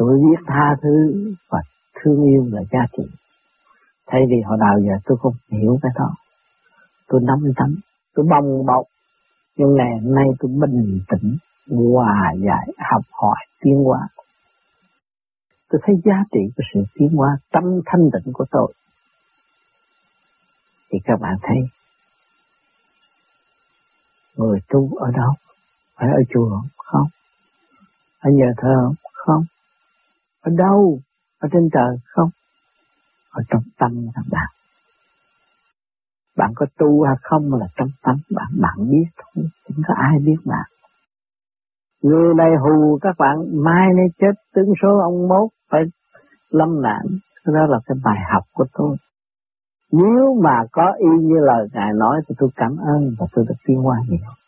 tôi biết tha thứ và thương yêu là giá trị. Thay vì họ đào giờ tôi không hiểu cái đó. Tôi nắm tánh tôi bồng bọc nhưng ngày hôm nay tôi bình tĩnh, hòa giải, học hỏi tiến hóa. Tôi thấy giá trị của sự tiến hóa, tâm thanh tịnh của tôi. Thì các bạn thấy, người tu ở đâu phải ở chùa không? Ở nhà thờ không? Ở đâu? Ở trên trời không? Ở trong tâm các bạn? Bạn có tu hay không là trong tâm bạn? Bạn biết thôi. Không có ai biết bạn. Người này hù các bạn, mai nay chết, tướng số ông mốt, phải lâm nạn. Đó là cái bài học của tôi. Nếu mà có y như lời ngài nói thì tôi cảm ơn và tôi được tiến hóa nhiều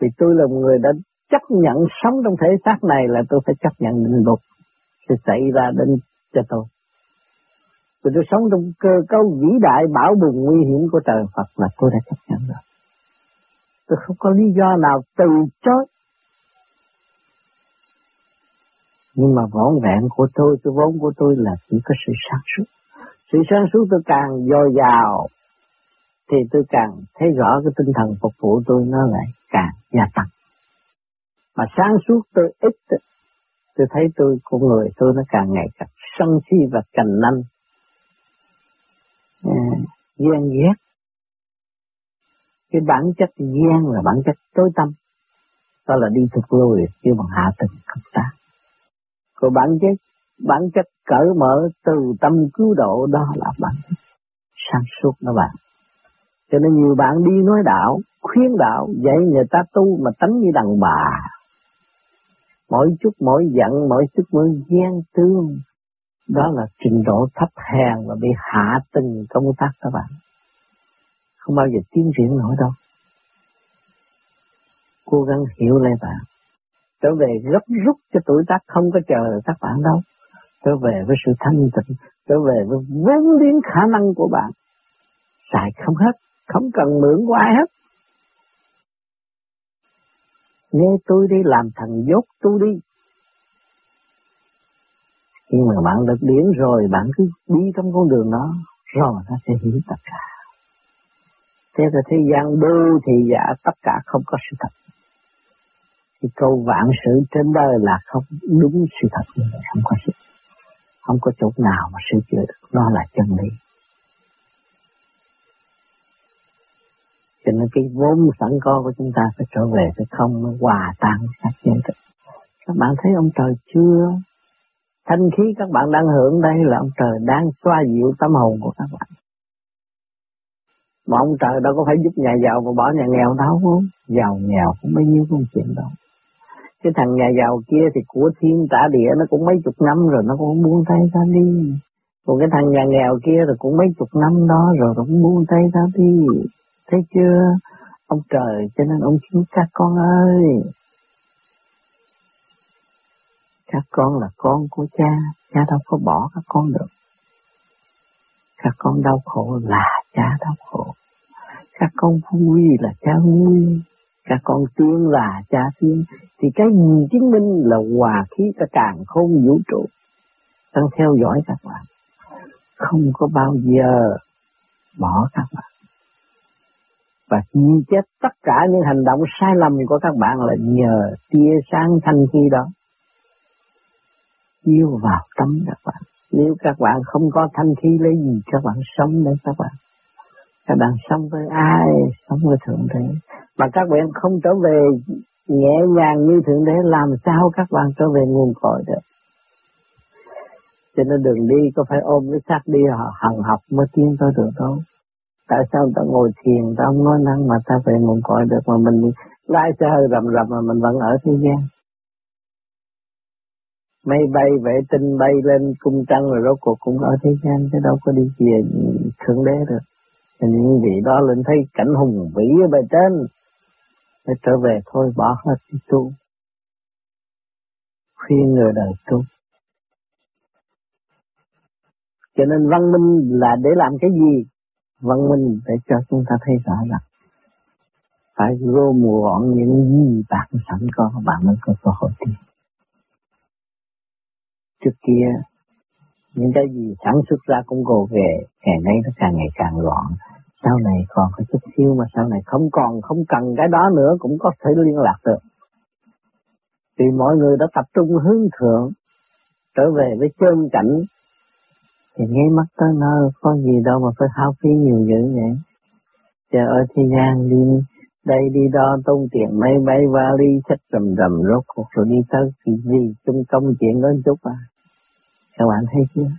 vì tôi là một người đã chấp nhận sống trong thể xác này là tôi phải chấp nhận định luật sẽ xảy ra đến cho tôi Tôi tôi sống trong cơ cấu vĩ đại bảo bùng nguy hiểm của trời Phật là tôi đã chấp nhận rồi. Tôi không có lý do nào từ chối. Nhưng mà vỏn vẹn của tôi, cái vốn của tôi là chỉ có sự sáng suốt. Sự sáng suốt tôi càng dồi dào, thì tôi càng thấy rõ cái tinh thần phục vụ tôi nó lại càng gia tăng. Mà sáng suốt tôi ít, tôi thấy tôi con người tôi nó càng ngày càng sân si và cành nanh. À, ghen ghét. Cái bản chất ghen là bản chất tối tâm. Đó là đi thực lùi chứ bằng hạ tình không ta. Còn bản chất bản chất cởi mở từ tâm cứu độ đó là bản chất sáng suốt đó bạn cho nên nhiều bạn đi nói đạo, khuyên đạo, dạy người ta tu mà tánh như đàn bà. Mỗi chút, mỗi giận, mỗi chút mỗi ghen tương. Đó là trình độ thấp hèn và bị hạ tình công tác các bạn. Không bao giờ tiến triển nổi đâu. Cố gắng hiểu lại bạn. Trở về gấp rút cho tuổi tác không có chờ các bạn đâu. Trở về với sự thanh tịnh, trở về với vốn liếng khả năng của bạn. Xài không hết không cần mượn của ai hết nghe tôi đi làm thằng dốt tôi đi. Khi mà bạn được điển rồi, bạn cứ đi trong con đường đó, rồi nó sẽ hiểu tất cả. Thế là thế gian đô thì giả tất cả không có sự thật. Thì câu vạn sự trên đời là không đúng sự thật không có sự không có chỗ nào mà sửa chữa được, nó là chân lý. Cho nên cái vốn sẵn có của chúng ta phải trở về, phải không mới hòa tan các nhân thức. Các bạn thấy ông trời chưa? Thanh khí các bạn đang hưởng đây là ông trời đang xoa dịu tâm hồn của các bạn. Mà ông trời đâu có phải giúp nhà giàu mà bỏ nhà nghèo đâu không? Giàu nghèo cũng bao nhiêu công chuyện đâu. Cái thằng nhà giàu kia thì của thiên trả địa nó cũng mấy chục năm rồi, nó cũng buông tay ra đi. Còn cái thằng nhà nghèo kia thì cũng mấy chục năm đó rồi, nó cũng buông tay ra đi. Thấy chưa? Ông trời cho nên ông cứu các con ơi. Các con là con của cha, cha đâu có bỏ các con được. Các con đau khổ là cha đau khổ. Các con vui là cha vui. Các con tiên là cha tiên. Thì cái gì chứng minh là hòa khí cả càng không vũ trụ. Đang theo dõi các bạn. Không có bao giờ bỏ các bạn và ghi chép tất cả những hành động sai lầm của các bạn là nhờ tia sáng thanh khi đó chiếu vào tâm các bạn. Nếu các bạn không có thanh khí, lấy gì các bạn sống đấy các bạn. Các bạn sống với ai? Sống với Thượng Đế. Mà các bạn không trở về nhẹ nhàng như Thượng Đế, làm sao các bạn trở về nguồn cội được. Cho nên đường đi có phải ôm cái xác đi, họ hằng học mới tiến tới được đâu. Tại sao ta ngồi thiền ta không nói năng mà ta về nguồn cội được mà mình lái xe hơi rầm rầm mà mình vẫn ở thế gian. máy bay, vệ tinh bay lên cung trăng rồi rốt cuộc cũng ở thế gian, chứ đâu có đi về thượng đế được. Thì những vị đó lên thấy cảnh hùng vĩ ở bề trên. Để trở về thôi, bỏ hết đi tu. Khuyên người đời tu. Cho nên văn minh là để làm cái gì? Văn minh để cho chúng ta thấy rõ rằng phải gom gọn những gì bạn sẵn có bạn mới có cơ hội đi Trước kia những cái gì sản xuất ra cũng gồ về, ngày nay nó càng ngày càng gọn. Sau này còn có chút xíu mà sau này không còn không cần cái đó nữa cũng có thể liên lạc được. Vì mọi người đã tập trung hướng thượng, trở về với chân cảnh thì nháy mắt tới nơi có gì đâu mà phải hao phí nhiều dữ vậy. Chờ ở thế gian đi đây đi đó tốn tiền máy bay vali sách rầm rầm rốt cuộc rồi đi tới cái gì trung công chuyện đó chút à. Các bạn thấy chưa?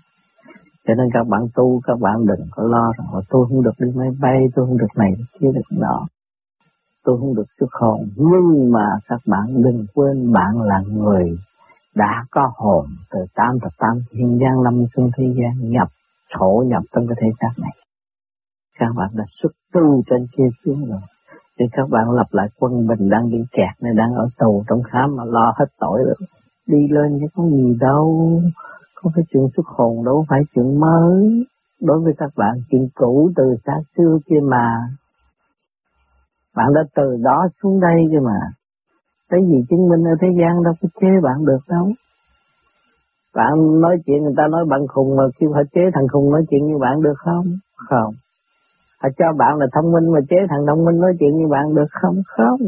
Cho nên các bạn tu các bạn đừng có lo rằng tôi không được đi máy bay, tôi không được này, kia được đó. Tôi không được xuất hồn. Nhưng mà các bạn đừng quên bạn là người đã có hồn từ tam thập tam thiên gian lâm xuân thế gian nhập thổ nhập trong cái thể xác này. Các bạn đã xuất tu trên kia xuống rồi. Thì các bạn lập lại quân bình đang bị kẹt này, đang ở tù trong khám mà lo hết tội rồi. Đi lên chứ có gì đâu. Có cái chuyện xuất hồn đâu, phải chuyện mới. Đối với các bạn, chuyện cũ từ xa xưa kia mà. Bạn đã từ đó xuống đây chứ mà cái gì chứng minh ở thế gian đâu có chế bạn được đâu. Bạn nói chuyện, người ta nói bạn khùng mà kêu họ chế thằng khùng nói chuyện như bạn được không? Không. Họ cho bạn là thông minh mà chế thằng thông minh nói chuyện như bạn được không? Không.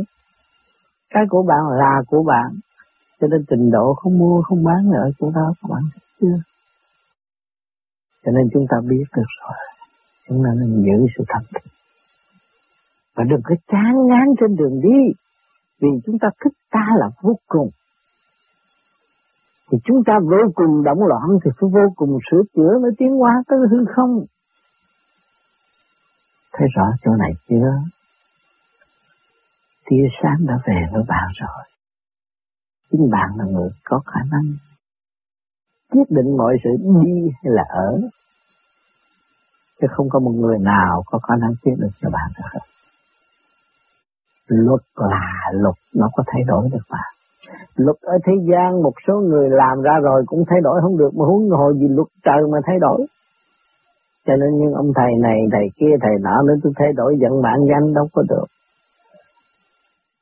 Cái của bạn là của bạn. Cho nên trình độ không mua, không bán ở chỗ đó, các bạn chưa? Cho nên chúng ta biết được rồi. Chúng ta nên giữ sự thật. Và đừng có chán ngán trên đường đi vì chúng ta thích ta là vô cùng. Thì chúng ta vô cùng động loạn thì phải vô cùng sửa chữa mới tiến hóa tới hư không. Thấy rõ chỗ này chưa? Tia sáng đã về với bạn rồi. Chính bạn là người có khả năng quyết định mọi sự đi hay là ở. Chứ không có một người nào có khả năng quyết định cho bạn được hết luật là luật nó có thay đổi được mà. Luật ở thế gian, một số người làm ra rồi cũng thay đổi không được mà huống hồ gì luật trời mà thay đổi. Cho nên những ông thầy này, thầy kia, thầy nọ nữa tôi thay đổi, giận mạng danh đâu có được.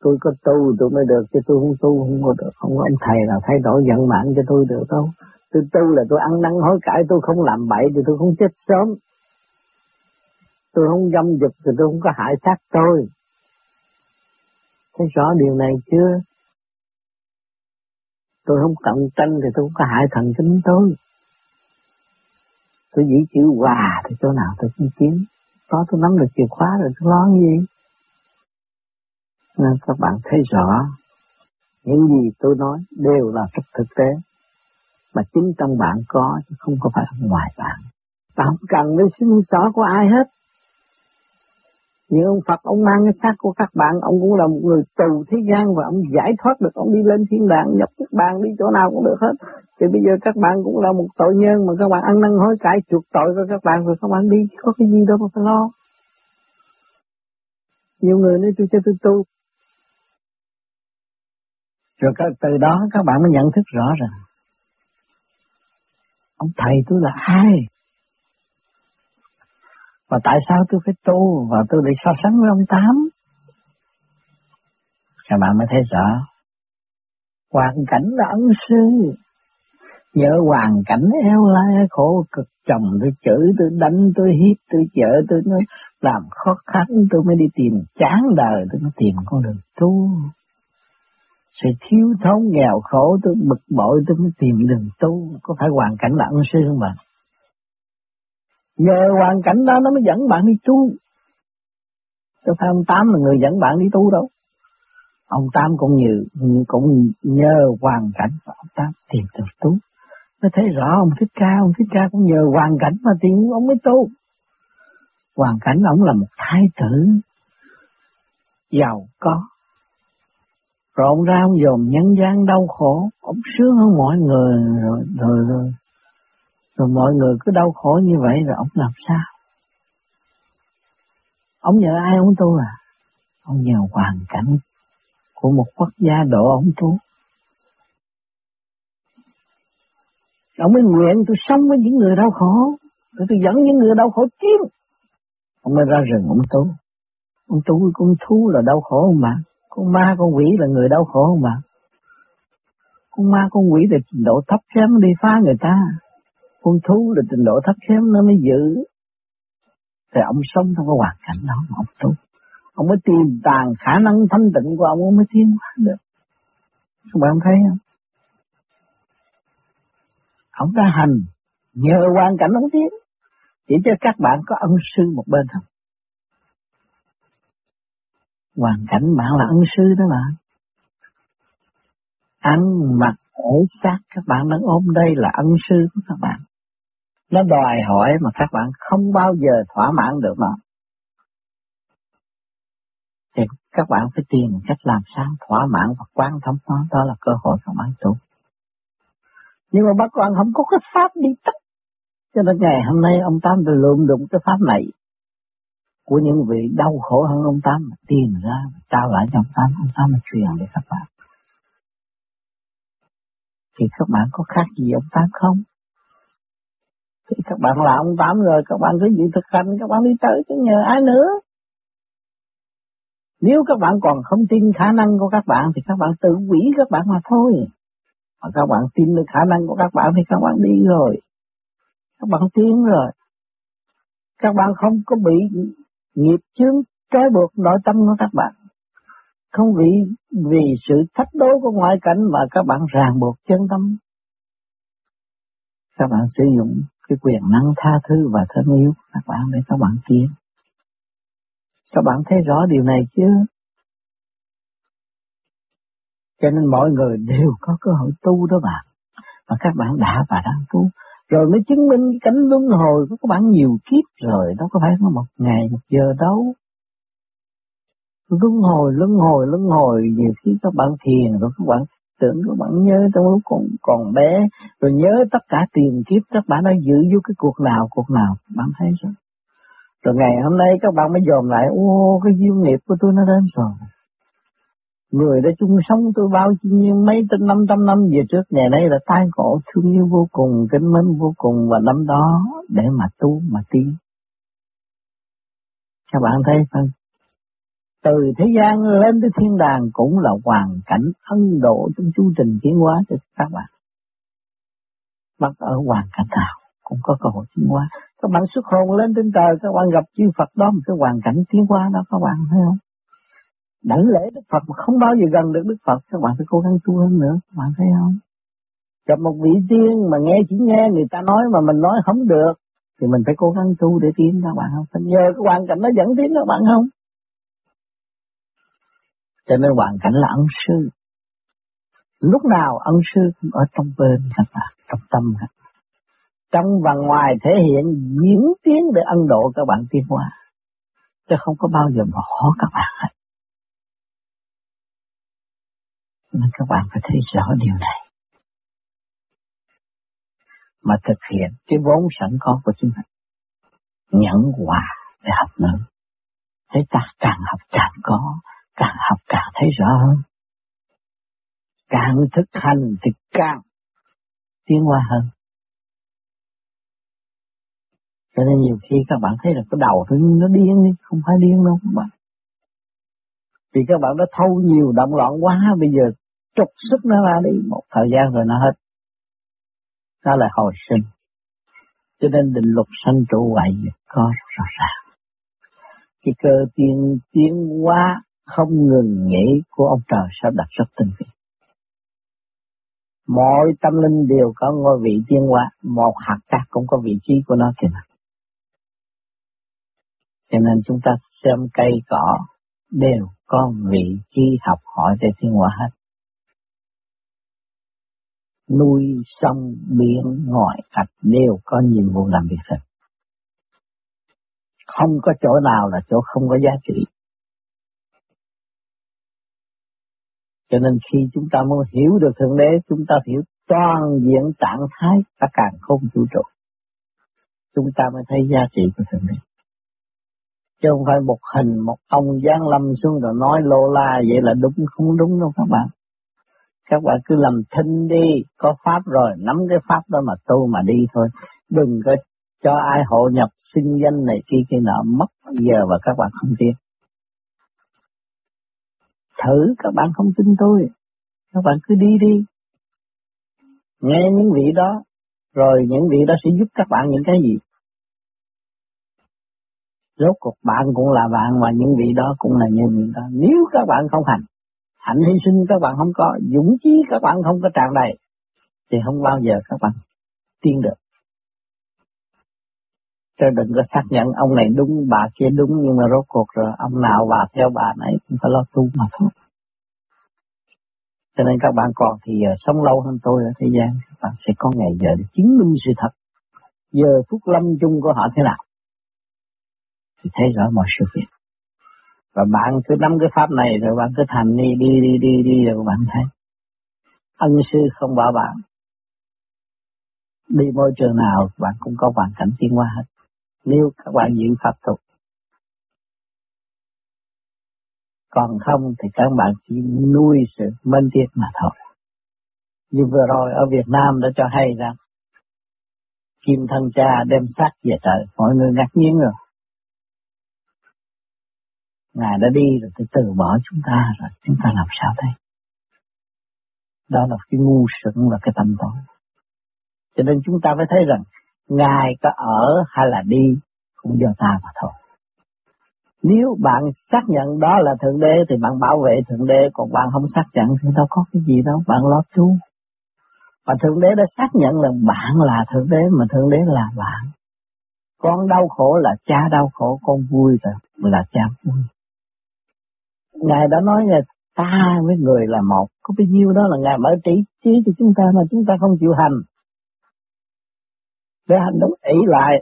Tôi có tu tôi mới được, chứ tôi không tu không có được. Không có ông thầy nào thay đổi vận mạng cho tôi được đâu. Tôi tu là tôi ăn năn hối cải, tôi không làm bậy thì tôi không chết sớm. Tôi không dâm dục thì tôi không có hại xác tôi thấy rõ điều này chưa? Tôi không cận tranh thì tôi không có hại thần kinh tôi. Tôi giữ chữ hòa thì chỗ nào tôi cũng kiếm có tôi nắm được chìa khóa rồi tôi lo gì? Nên các bạn thấy rõ, những gì tôi nói đều là rất thực tế. Mà chính trong bạn có chứ không có phải ngoài bạn. Bạn không cần phải xin rõ của ai hết nhưng ông Phật, ông mang cái xác của các bạn, ông cũng là một người tù thế gian và ông giải thoát được, ông đi lên thiên đàng nhập các bạn đi chỗ nào cũng được hết. Thì bây giờ các bạn cũng là một tội nhân mà các bạn ăn năn hối cải, chuộc tội cho các bạn rồi các bạn đi. Có cái gì đâu mà phải lo. Nhiều người nói, tôi cho tôi tu. Rồi từ đó các bạn mới nhận thức rõ ràng ông thầy tôi là ai? Và tại sao tôi phải tu và tôi bị so sánh với ông Tám? Các bạn mới thấy rõ. Hoàn cảnh là ân sư. Nhớ hoàn cảnh eo la khổ cực, chồng tôi chửi, tôi đánh, tôi hiếp, tôi chở tôi nói, làm khó khăn, tôi mới đi tìm chán đời, tôi mới tìm con đường tu sự thiếu thốn nghèo khổ, tôi bực bội, tôi mới tìm đường tu có phải hoàn cảnh là ân sư không bạn Nhờ hoàn cảnh đó nó mới dẫn bạn đi tu. Chứ phải ông Tám là người dẫn bạn đi tu đâu. Ông Tám cũng như cũng nhờ hoàn cảnh và ông Tám tìm được tu. Nó thấy rõ ông Thích Ca, ông Thích Ca cũng nhờ hoàn cảnh mà tìm ông mới tu. Hoàn cảnh ông là một thái tử giàu có. Rồi ông ra ông dồn nhân gian đau khổ, ông sướng hơn mọi người rồi, rồi, rồi rồi mọi người cứ đau khổ như vậy rồi ông làm sao? Ông nhờ ai ông tu à? Ông nhờ hoàn cảnh của một quốc gia độ ông tu. Ông mới nguyện tôi sống với những người đau khổ. rồi tôi dẫn những người đau khổ tiến. Ông mới ra rừng ông tu. Ông tu con thú là đau khổ không bạn? Con ma, con quỷ là người đau khổ không bạn? Con ma, con quỷ là trình độ thấp kém, đi phá người ta con thú là trình độ thấp kém nó mới giữ. Thì ông sống trong cái hoàn cảnh đó mà ông tu. Ông mới tìm tàng khả năng thanh tịnh của ông, ông mới tiến hóa được. Các bạn thấy không? Ông đã hành nhờ hoàn cảnh ông tiến. Chỉ cho các bạn có ân sư một bên thôi. Hoàn cảnh bạn là ân sư đó bạn ăn mặc thể xác các bạn đang ôm đây là ân sư của các bạn nó đòi hỏi mà các bạn không bao giờ thỏa mãn được nó. Thì các bạn phải tìm cách làm sao thỏa mãn và quan thông nó, đó là cơ hội các bạn tu. Nhưng mà bác quan không có cái pháp đi tắt. Cho nên ngày hôm nay ông Tám đã lượm được cái pháp này của những vị đau khổ hơn ông Tám mà tìm ra trao lại cho ông Tám, ông Tám mà truyền để các bạn. Thì các bạn có khác gì ông Tám không? Thì các bạn là ông Tám rồi, các bạn cứ dự thực hành, các bạn đi tới chứ nhờ ai nữa. Nếu các bạn còn không tin khả năng của các bạn thì các bạn tự quỷ các bạn mà thôi. Mà các bạn tin được khả năng của các bạn thì các bạn đi rồi. Các bạn tiến rồi. Các bạn không có bị nghiệp chướng trói buộc nội tâm của các bạn. Không bị vì sự thách đố của ngoại cảnh mà các bạn ràng buộc chân tâm. Các bạn sử dụng cái quyền năng tha thứ và thân yêu các bạn để các bạn tiến. Các bạn thấy rõ điều này chứ Cho nên mọi người đều có cơ hội tu đó bạn. Và các bạn đã và đang tu. Rồi mới chứng minh cánh luân hồi của các bạn nhiều kiếp rồi. Đâu có phải có một ngày, một giờ đâu. Luân hồi, luân hồi, luân hồi. Nhiều khi các bạn thiền rồi các bạn tưởng các bạn nhớ trong lúc còn còn bé. Rồi nhớ tất cả tiền kiếp các bạn đã giữ vô cái cuộc nào cuộc nào, bạn thấy rồi. Rồi ngày hôm nay các bạn mới dòm lại, ô, cái duyên nghiệp của tôi nó đến rồi. Người đã chung sống tôi bao nhiêu mấy trăm năm trăm năm về trước, ngày nay là tai khổ thương yêu vô cùng, kính mến vô cùng, và năm đó để mà tu, mà tiến. Các bạn thấy không? Từ thế gian lên tới thiên đàng cũng là hoàn cảnh ân độ trong chu trình tiến hóa cho các bạn. Bắt ở hoàn cảnh nào cũng có cơ hội tiến hóa. Các bạn xuất hồn lên trên trời, các bạn gặp chư Phật đó một cái hoàn cảnh tiến hóa đó các bạn thấy không? Đảnh lễ Đức Phật mà không bao giờ gần được Đức Phật, các bạn phải cố gắng tu hơn nữa, các bạn thấy không? Gặp một vị tiên mà nghe chỉ nghe người ta nói mà mình nói không được, thì mình phải cố gắng tu để tiến các bạn không? Phải nhờ cái hoàn cảnh nó dẫn tiến các bạn không? Cho nên hoàn cảnh là ân sư. Lúc nào ân sư cũng ở trong bên các bạn, trong tâm các bạn. Trong và ngoài thể hiện diễn tiến để ân độ các bạn tiến hóa. Chứ không có bao giờ bỏ các bạn hết. Nên các bạn phải thấy rõ điều này. Mà thực hiện cái vốn sẵn có của chúng mình. Nhẫn hòa để học nữa. Thế ta càng học càng có, càng học càng thấy rõ hơn. Càng thực hành thì càng tiến hóa hơn. Cho nên nhiều khi các bạn thấy là cái đầu nó điên đi, không phải điên đâu các bạn. Vì các bạn đã thâu nhiều động loạn quá, bây giờ trục xuất nó ra đi, một thời gian rồi nó hết. Đó là hồi sinh. Cho nên định luật sanh trụ hoại diệt có rõ ràng. Cái cơ tiên tiến hóa không ngừng nghỉ của ông trời sắp đặt rất tinh vi. Mọi tâm linh đều có ngôi vị tiên hóa, một hạt cát cũng có vị trí của nó kìa. Cho nên chúng ta xem cây cỏ đều có vị trí học hỏi để thiên hóa hết. Nuôi sông, biển, ngoại cạch đều có nhiệm vụ làm việc hết. Không có chỗ nào là chỗ không có giá trị. Cho nên khi chúng ta muốn hiểu được Thượng Đế, chúng ta hiểu toàn diện trạng thái cả càng không vũ trụ. Chúng ta mới thấy giá trị của Thượng Đế. Chứ không phải một hình, một ông giáng lâm xuống rồi nói lô la vậy là đúng, không đúng đâu các bạn. Các bạn cứ làm thinh đi, có pháp rồi, nắm cái pháp đó mà tu mà đi thôi. Đừng có cho ai hộ nhập sinh danh này kia kia nọ mất giờ và các bạn không biết. Thử các bạn không tin tôi, các bạn cứ đi đi. Nghe những vị đó, rồi những vị đó sẽ giúp các bạn những cái gì. Rốt cuộc bạn cũng là bạn mà những vị đó cũng là như vị đó. Nếu các bạn không hành, hạnh hy sinh các bạn không có, dũng chí các bạn không có tràn đầy, thì không bao giờ các bạn tiên được. Chứ đừng có xác nhận ông này đúng, bà kia đúng, nhưng mà rốt cuộc rồi ông nào bà theo bà này cũng phải lo tu mà thôi. Cho nên các bạn còn thì giờ sống lâu hơn tôi ở thế gian, các bạn sẽ có ngày giờ để chứng minh sự thật. Giờ phút lâm chung của họ thế nào? Thì thấy rõ mọi sự việc. Và bạn cứ nắm cái pháp này rồi bạn cứ thành đi, đi, đi, đi, đi rồi bạn thấy. Ân sư không bảo bạn. Đi môi trường nào bạn cũng có hoàn cảnh tiến hóa hết. Nếu các bạn giữ pháp thuật. Còn không thì các bạn chỉ nuôi sự minh tiết mà thôi. Như vừa rồi ở Việt Nam đã cho hay rằng Kim thân cha đem xác về trời, mọi người ngạc nhiên rồi. Ngài đã đi rồi thì từ bỏ chúng ta rồi, chúng ta làm sao đây? Đó là cái ngu sững và cái tâm tối. Cho nên chúng ta phải thấy rằng Ngài có ở hay là đi cũng do ta mà thôi. Nếu bạn xác nhận đó là Thượng Đế thì bạn bảo vệ Thượng Đế, còn bạn không xác nhận thì đâu có cái gì đâu, bạn lo chú. Và Thượng Đế đã xác nhận là bạn là Thượng Đế mà Thượng Đế là bạn. Con đau khổ là cha đau khổ, con vui là là cha vui. Ngài đã nói là ta với người là một, có bao nhiêu đó là Ngài mở trí trí cho chúng ta mà chúng ta không chịu hành. Để hành động ỷ lại.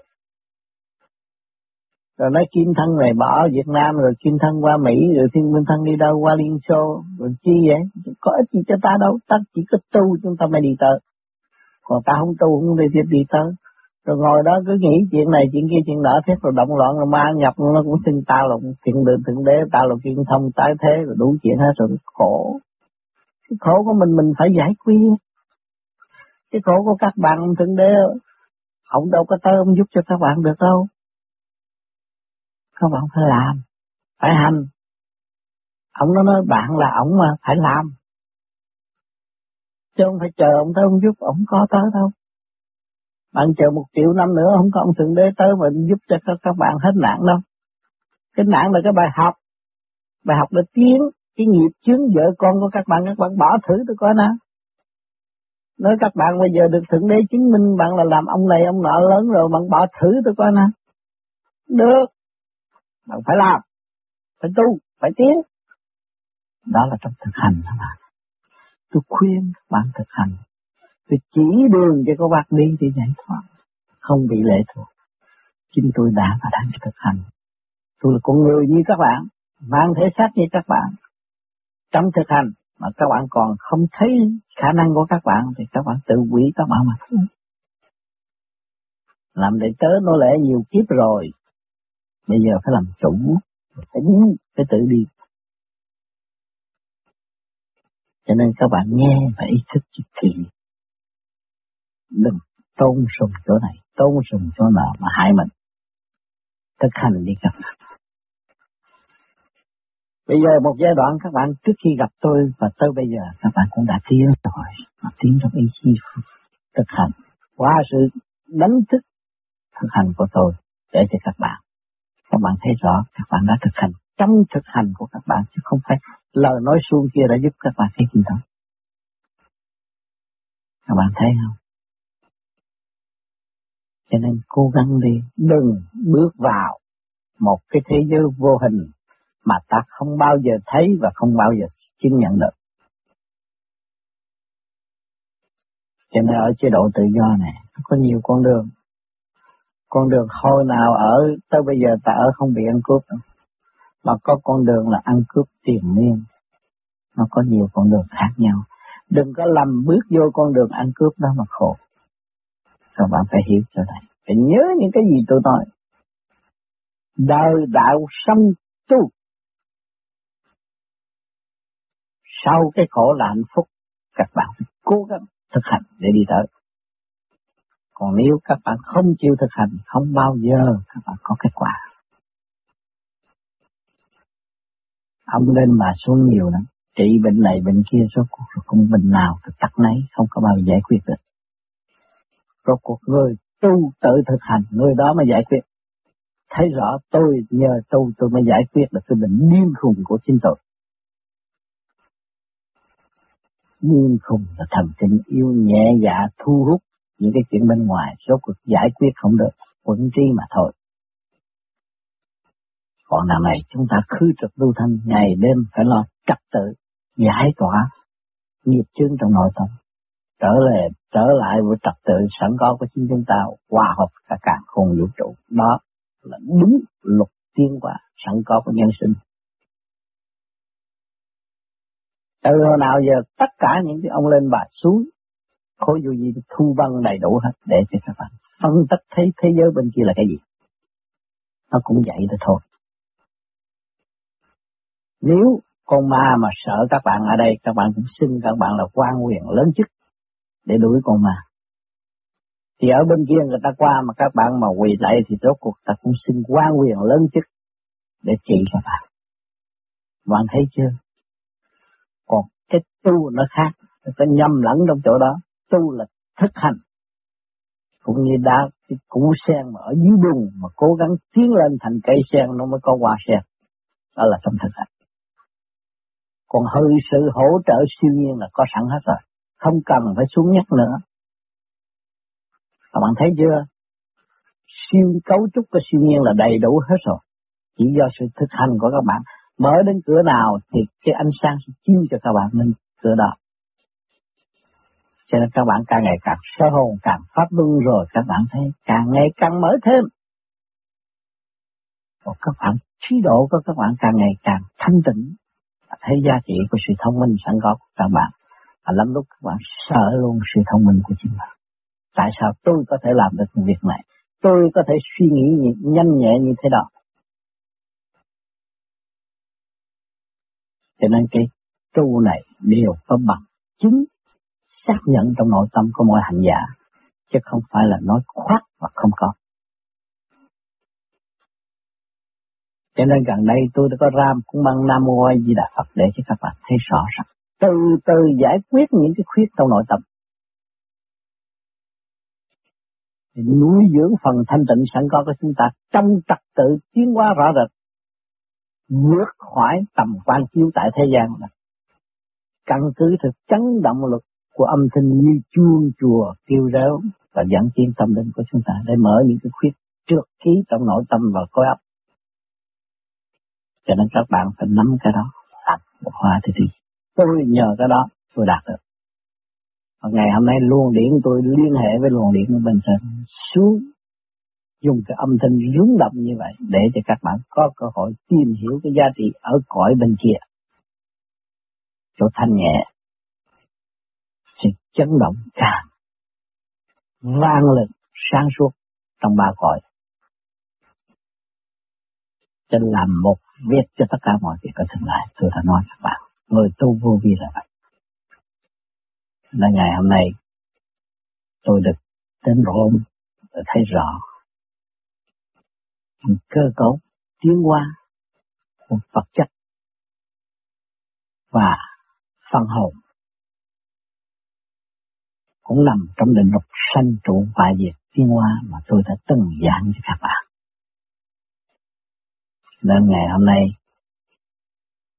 Rồi nói kim thân này bỏ Việt Nam rồi kim thân qua Mỹ rồi thiên minh thân đi đâu qua Liên Xô rồi chi vậy? Có ích gì cho ta đâu, ta chỉ có tu chúng ta mới đi tới. Còn ta không tu không đi tiếp đi tới rồi ngồi đó cứ nghĩ chuyện này chuyện kia chuyện nọ thế rồi động loạn rồi ma nhập nó cũng xin tao là thiện đường thượng đế tao là kiên thông tái thế rồi đủ chuyện hết rồi khổ cái khổ của mình mình phải giải quyết cái khổ của các bạn thượng đế ông đâu có tới ông giúp cho các bạn được đâu. Các bạn phải làm phải hành. Ông nó nói bạn là ông mà phải làm. Chứ không phải chờ ông tới ông giúp ông có tới đâu. Bạn chờ một triệu năm nữa không có ông thượng đế tới mà giúp cho các, các bạn hết nạn đâu. Cái nạn là cái bài học. Bài học là tiếng, cái nghiệp chướng vợ con của các bạn. Các bạn bỏ thử tôi coi nào nói các bạn bây giờ được thượng đế chứng minh bạn là làm ông này, ông nọ lớn rồi, bạn bỏ thử tôi coi nè được. Bạn phải làm. Phải tu, phải tiến. Đó là trong thực hành các bạn. Tôi khuyên các bạn thực hành. Tôi chỉ đường cho các bạn đi thì giải thoát. Không bị lệ thuộc. Chính tôi đã và đang thực hành. Tôi là con người như các bạn. Mang thể xác như các bạn. Trong thực hành mà các bạn còn không thấy khả năng của các bạn thì các bạn tự quỷ các bạn mà thôi. Làm đệ tớ nô lệ nhiều kiếp rồi, bây giờ phải làm chủ, phải đi, phải tự đi. Cho nên các bạn nghe và ý thức cho kỳ. Đừng tôn sùng chỗ này, tôn sùng chỗ nào mà hại mình. Thực hành đi các bạn. Bây giờ một giai đoạn các bạn trước khi gặp tôi và tới bây giờ các bạn cũng đã tiến rồi, mà tiến trong ý chí thực hành qua sự đánh thức thực hành của tôi để cho các bạn. Các bạn thấy rõ các bạn đã thực hành trong thực hành của các bạn chứ không phải lời nói suông kia đã giúp các bạn thấy gì đó Các bạn thấy không? Cho nên cố gắng đi, đừng bước vào một cái thế giới vô hình mà ta không bao giờ thấy và không bao giờ chứng nhận được. Cho nên ở chế độ tự do này có nhiều con đường. Con đường hồi nào ở, tới bây giờ ta ở không bị ăn cướp. Mà có con đường là ăn cướp tiền niên. Nó có nhiều con đường khác nhau. Đừng có lầm bước vô con đường ăn cướp đó mà khổ. Các bạn phải hiểu cho này. Phải nhớ những cái gì tôi nói. Đời đạo sanh tu sau cái khổ là hạnh phúc, các bạn cố gắng thực hành để đi tới. Còn nếu các bạn không chịu thực hành, không bao giờ các bạn có kết quả. Ông lên mà xuống nhiều lắm, trị bệnh này bệnh kia, số cuộc rồi cũng bệnh nào thì tắt nấy không có bao giờ giải quyết được. Rốt cuộc người tu tự thực hành, người đó mới giải quyết. Thấy rõ tôi nhờ tu tôi mới giải quyết được cái bệnh điên khùng của chính tôi. Điên khùng là thần kinh yêu nhẹ dạ thu hút những cái chuyện bên ngoài. Số cuộc giải quyết không được, quẩn trí mà thôi. Còn đằng này, chúng ta khư trực lưu thanh, ngày đêm phải lo trật tự, giải tỏa nghiệp chướng trong nội tâm. Trở lại trở lại với trật tự sẵn có của chính chúng ta, hòa hợp cả cả khôn vũ trụ. Đó là đúng luật tiên quả sẵn có của nhân sinh. Từ hồi nào giờ tất cả những cái ông lên bà xuống khối dù gì thu băng đầy đủ hết để cho các bạn phân tích thấy thế giới bên kia là cái gì. Nó cũng vậy đó thôi. Nếu con ma mà sợ các bạn ở đây, các bạn cũng xin các bạn là quan quyền lớn chức để đuổi con ma. Thì ở bên kia người ta qua mà các bạn mà quỳ lại thì rốt cuộc ta cũng xin quan quyền lớn chức để trị các bạn. Bạn thấy chưa? Còn cái tu nó khác, nó có nhầm lẫn trong chỗ đó. Tu là thực hành. Cũng như đá cái củ sen mà ở dưới bùn mà cố gắng tiến lên thành cây sen nó mới có hoa sen. Đó là trong thực hành. Còn hơi sự hỗ trợ siêu nhiên là có sẵn hết rồi. Không cần phải xuống nhắc nữa. Các bạn thấy chưa? Siêu cấu trúc của siêu nhiên là đầy đủ hết rồi. Chỉ do sự thực hành của các bạn Mở đến cửa nào thì cái ánh sáng sẽ chiếu cho các bạn lên cửa đó. Cho nên các bạn càng ngày càng sơ hồn, càng pháp luân rồi các bạn thấy càng ngày càng mở thêm. Còn các bạn trí độ của các bạn càng ngày càng thanh tịnh, thấy giá trị của sự thông minh sẵn có của các bạn. Và lắm lúc các bạn sợ luôn sự thông minh của chính bạn Tại sao tôi có thể làm được việc này? Tôi có thể suy nghĩ nhanh nhẹ như thế đó. Cho nên cái tu này đều có bằng chứng xác nhận trong nội tâm của mọi hành giả, chứ không phải là nói khoác và không có. Cho nên gần đây tôi đã có ram cũng mang Nam Mô A Di Đà Phật để cho các bạn thấy rõ ràng. Từ từ giải quyết những cái khuyết trong nội tâm. Nuôi dưỡng phần thanh tịnh sẵn có của chúng ta trong trật tự tiến hóa rõ rệt vượt khỏi tầm quan chiếu tại thế gian này. Căn cứ thực chấn động lực của âm thanh như chuông chùa kêu réo và dẫn tiến tâm linh của chúng ta để mở những cái khuyết trước khí trong nội tâm và khối óc. Cho nên các bạn phải nắm cái đó, đặt một hoa thì đi. Tôi nhờ cái đó tôi đạt được. Và ngày hôm nay luồng điện tôi liên hệ với luồng điện bên trên xuống dùng cái âm thanh rung động như vậy để cho các bạn có cơ hội tìm hiểu cái giá trị ở cõi bên kia. Chỗ thanh nhẹ sự chấn động càng vang lực sáng suốt trong ba cõi. Cho làm một việc cho tất cả mọi việc có tương lai. Tôi đã nói các bạn, người tu vô vi là vậy. Là ngày hôm nay tôi được đến Rome để thấy rõ cơ cấu, tiến hóa của vật chất và phân hồn. Cũng nằm trong định luật sanh trụ và diệt tiến hóa mà tôi đã từng giảng cho các bạn. Nên ngày hôm nay,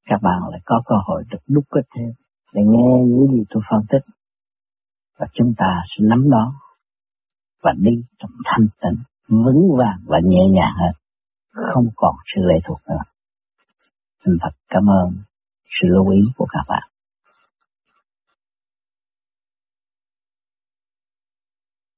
các bạn lại có cơ hội được đúc kết thêm để nghe những gì tôi phân tích. Và chúng ta sẽ nắm đó và đi trong thanh tịnh vững vàng và nhẹ nhàng hơn, không còn sự lệ thuộc nữa. Xin thật cảm ơn sự lưu ý của các bạn.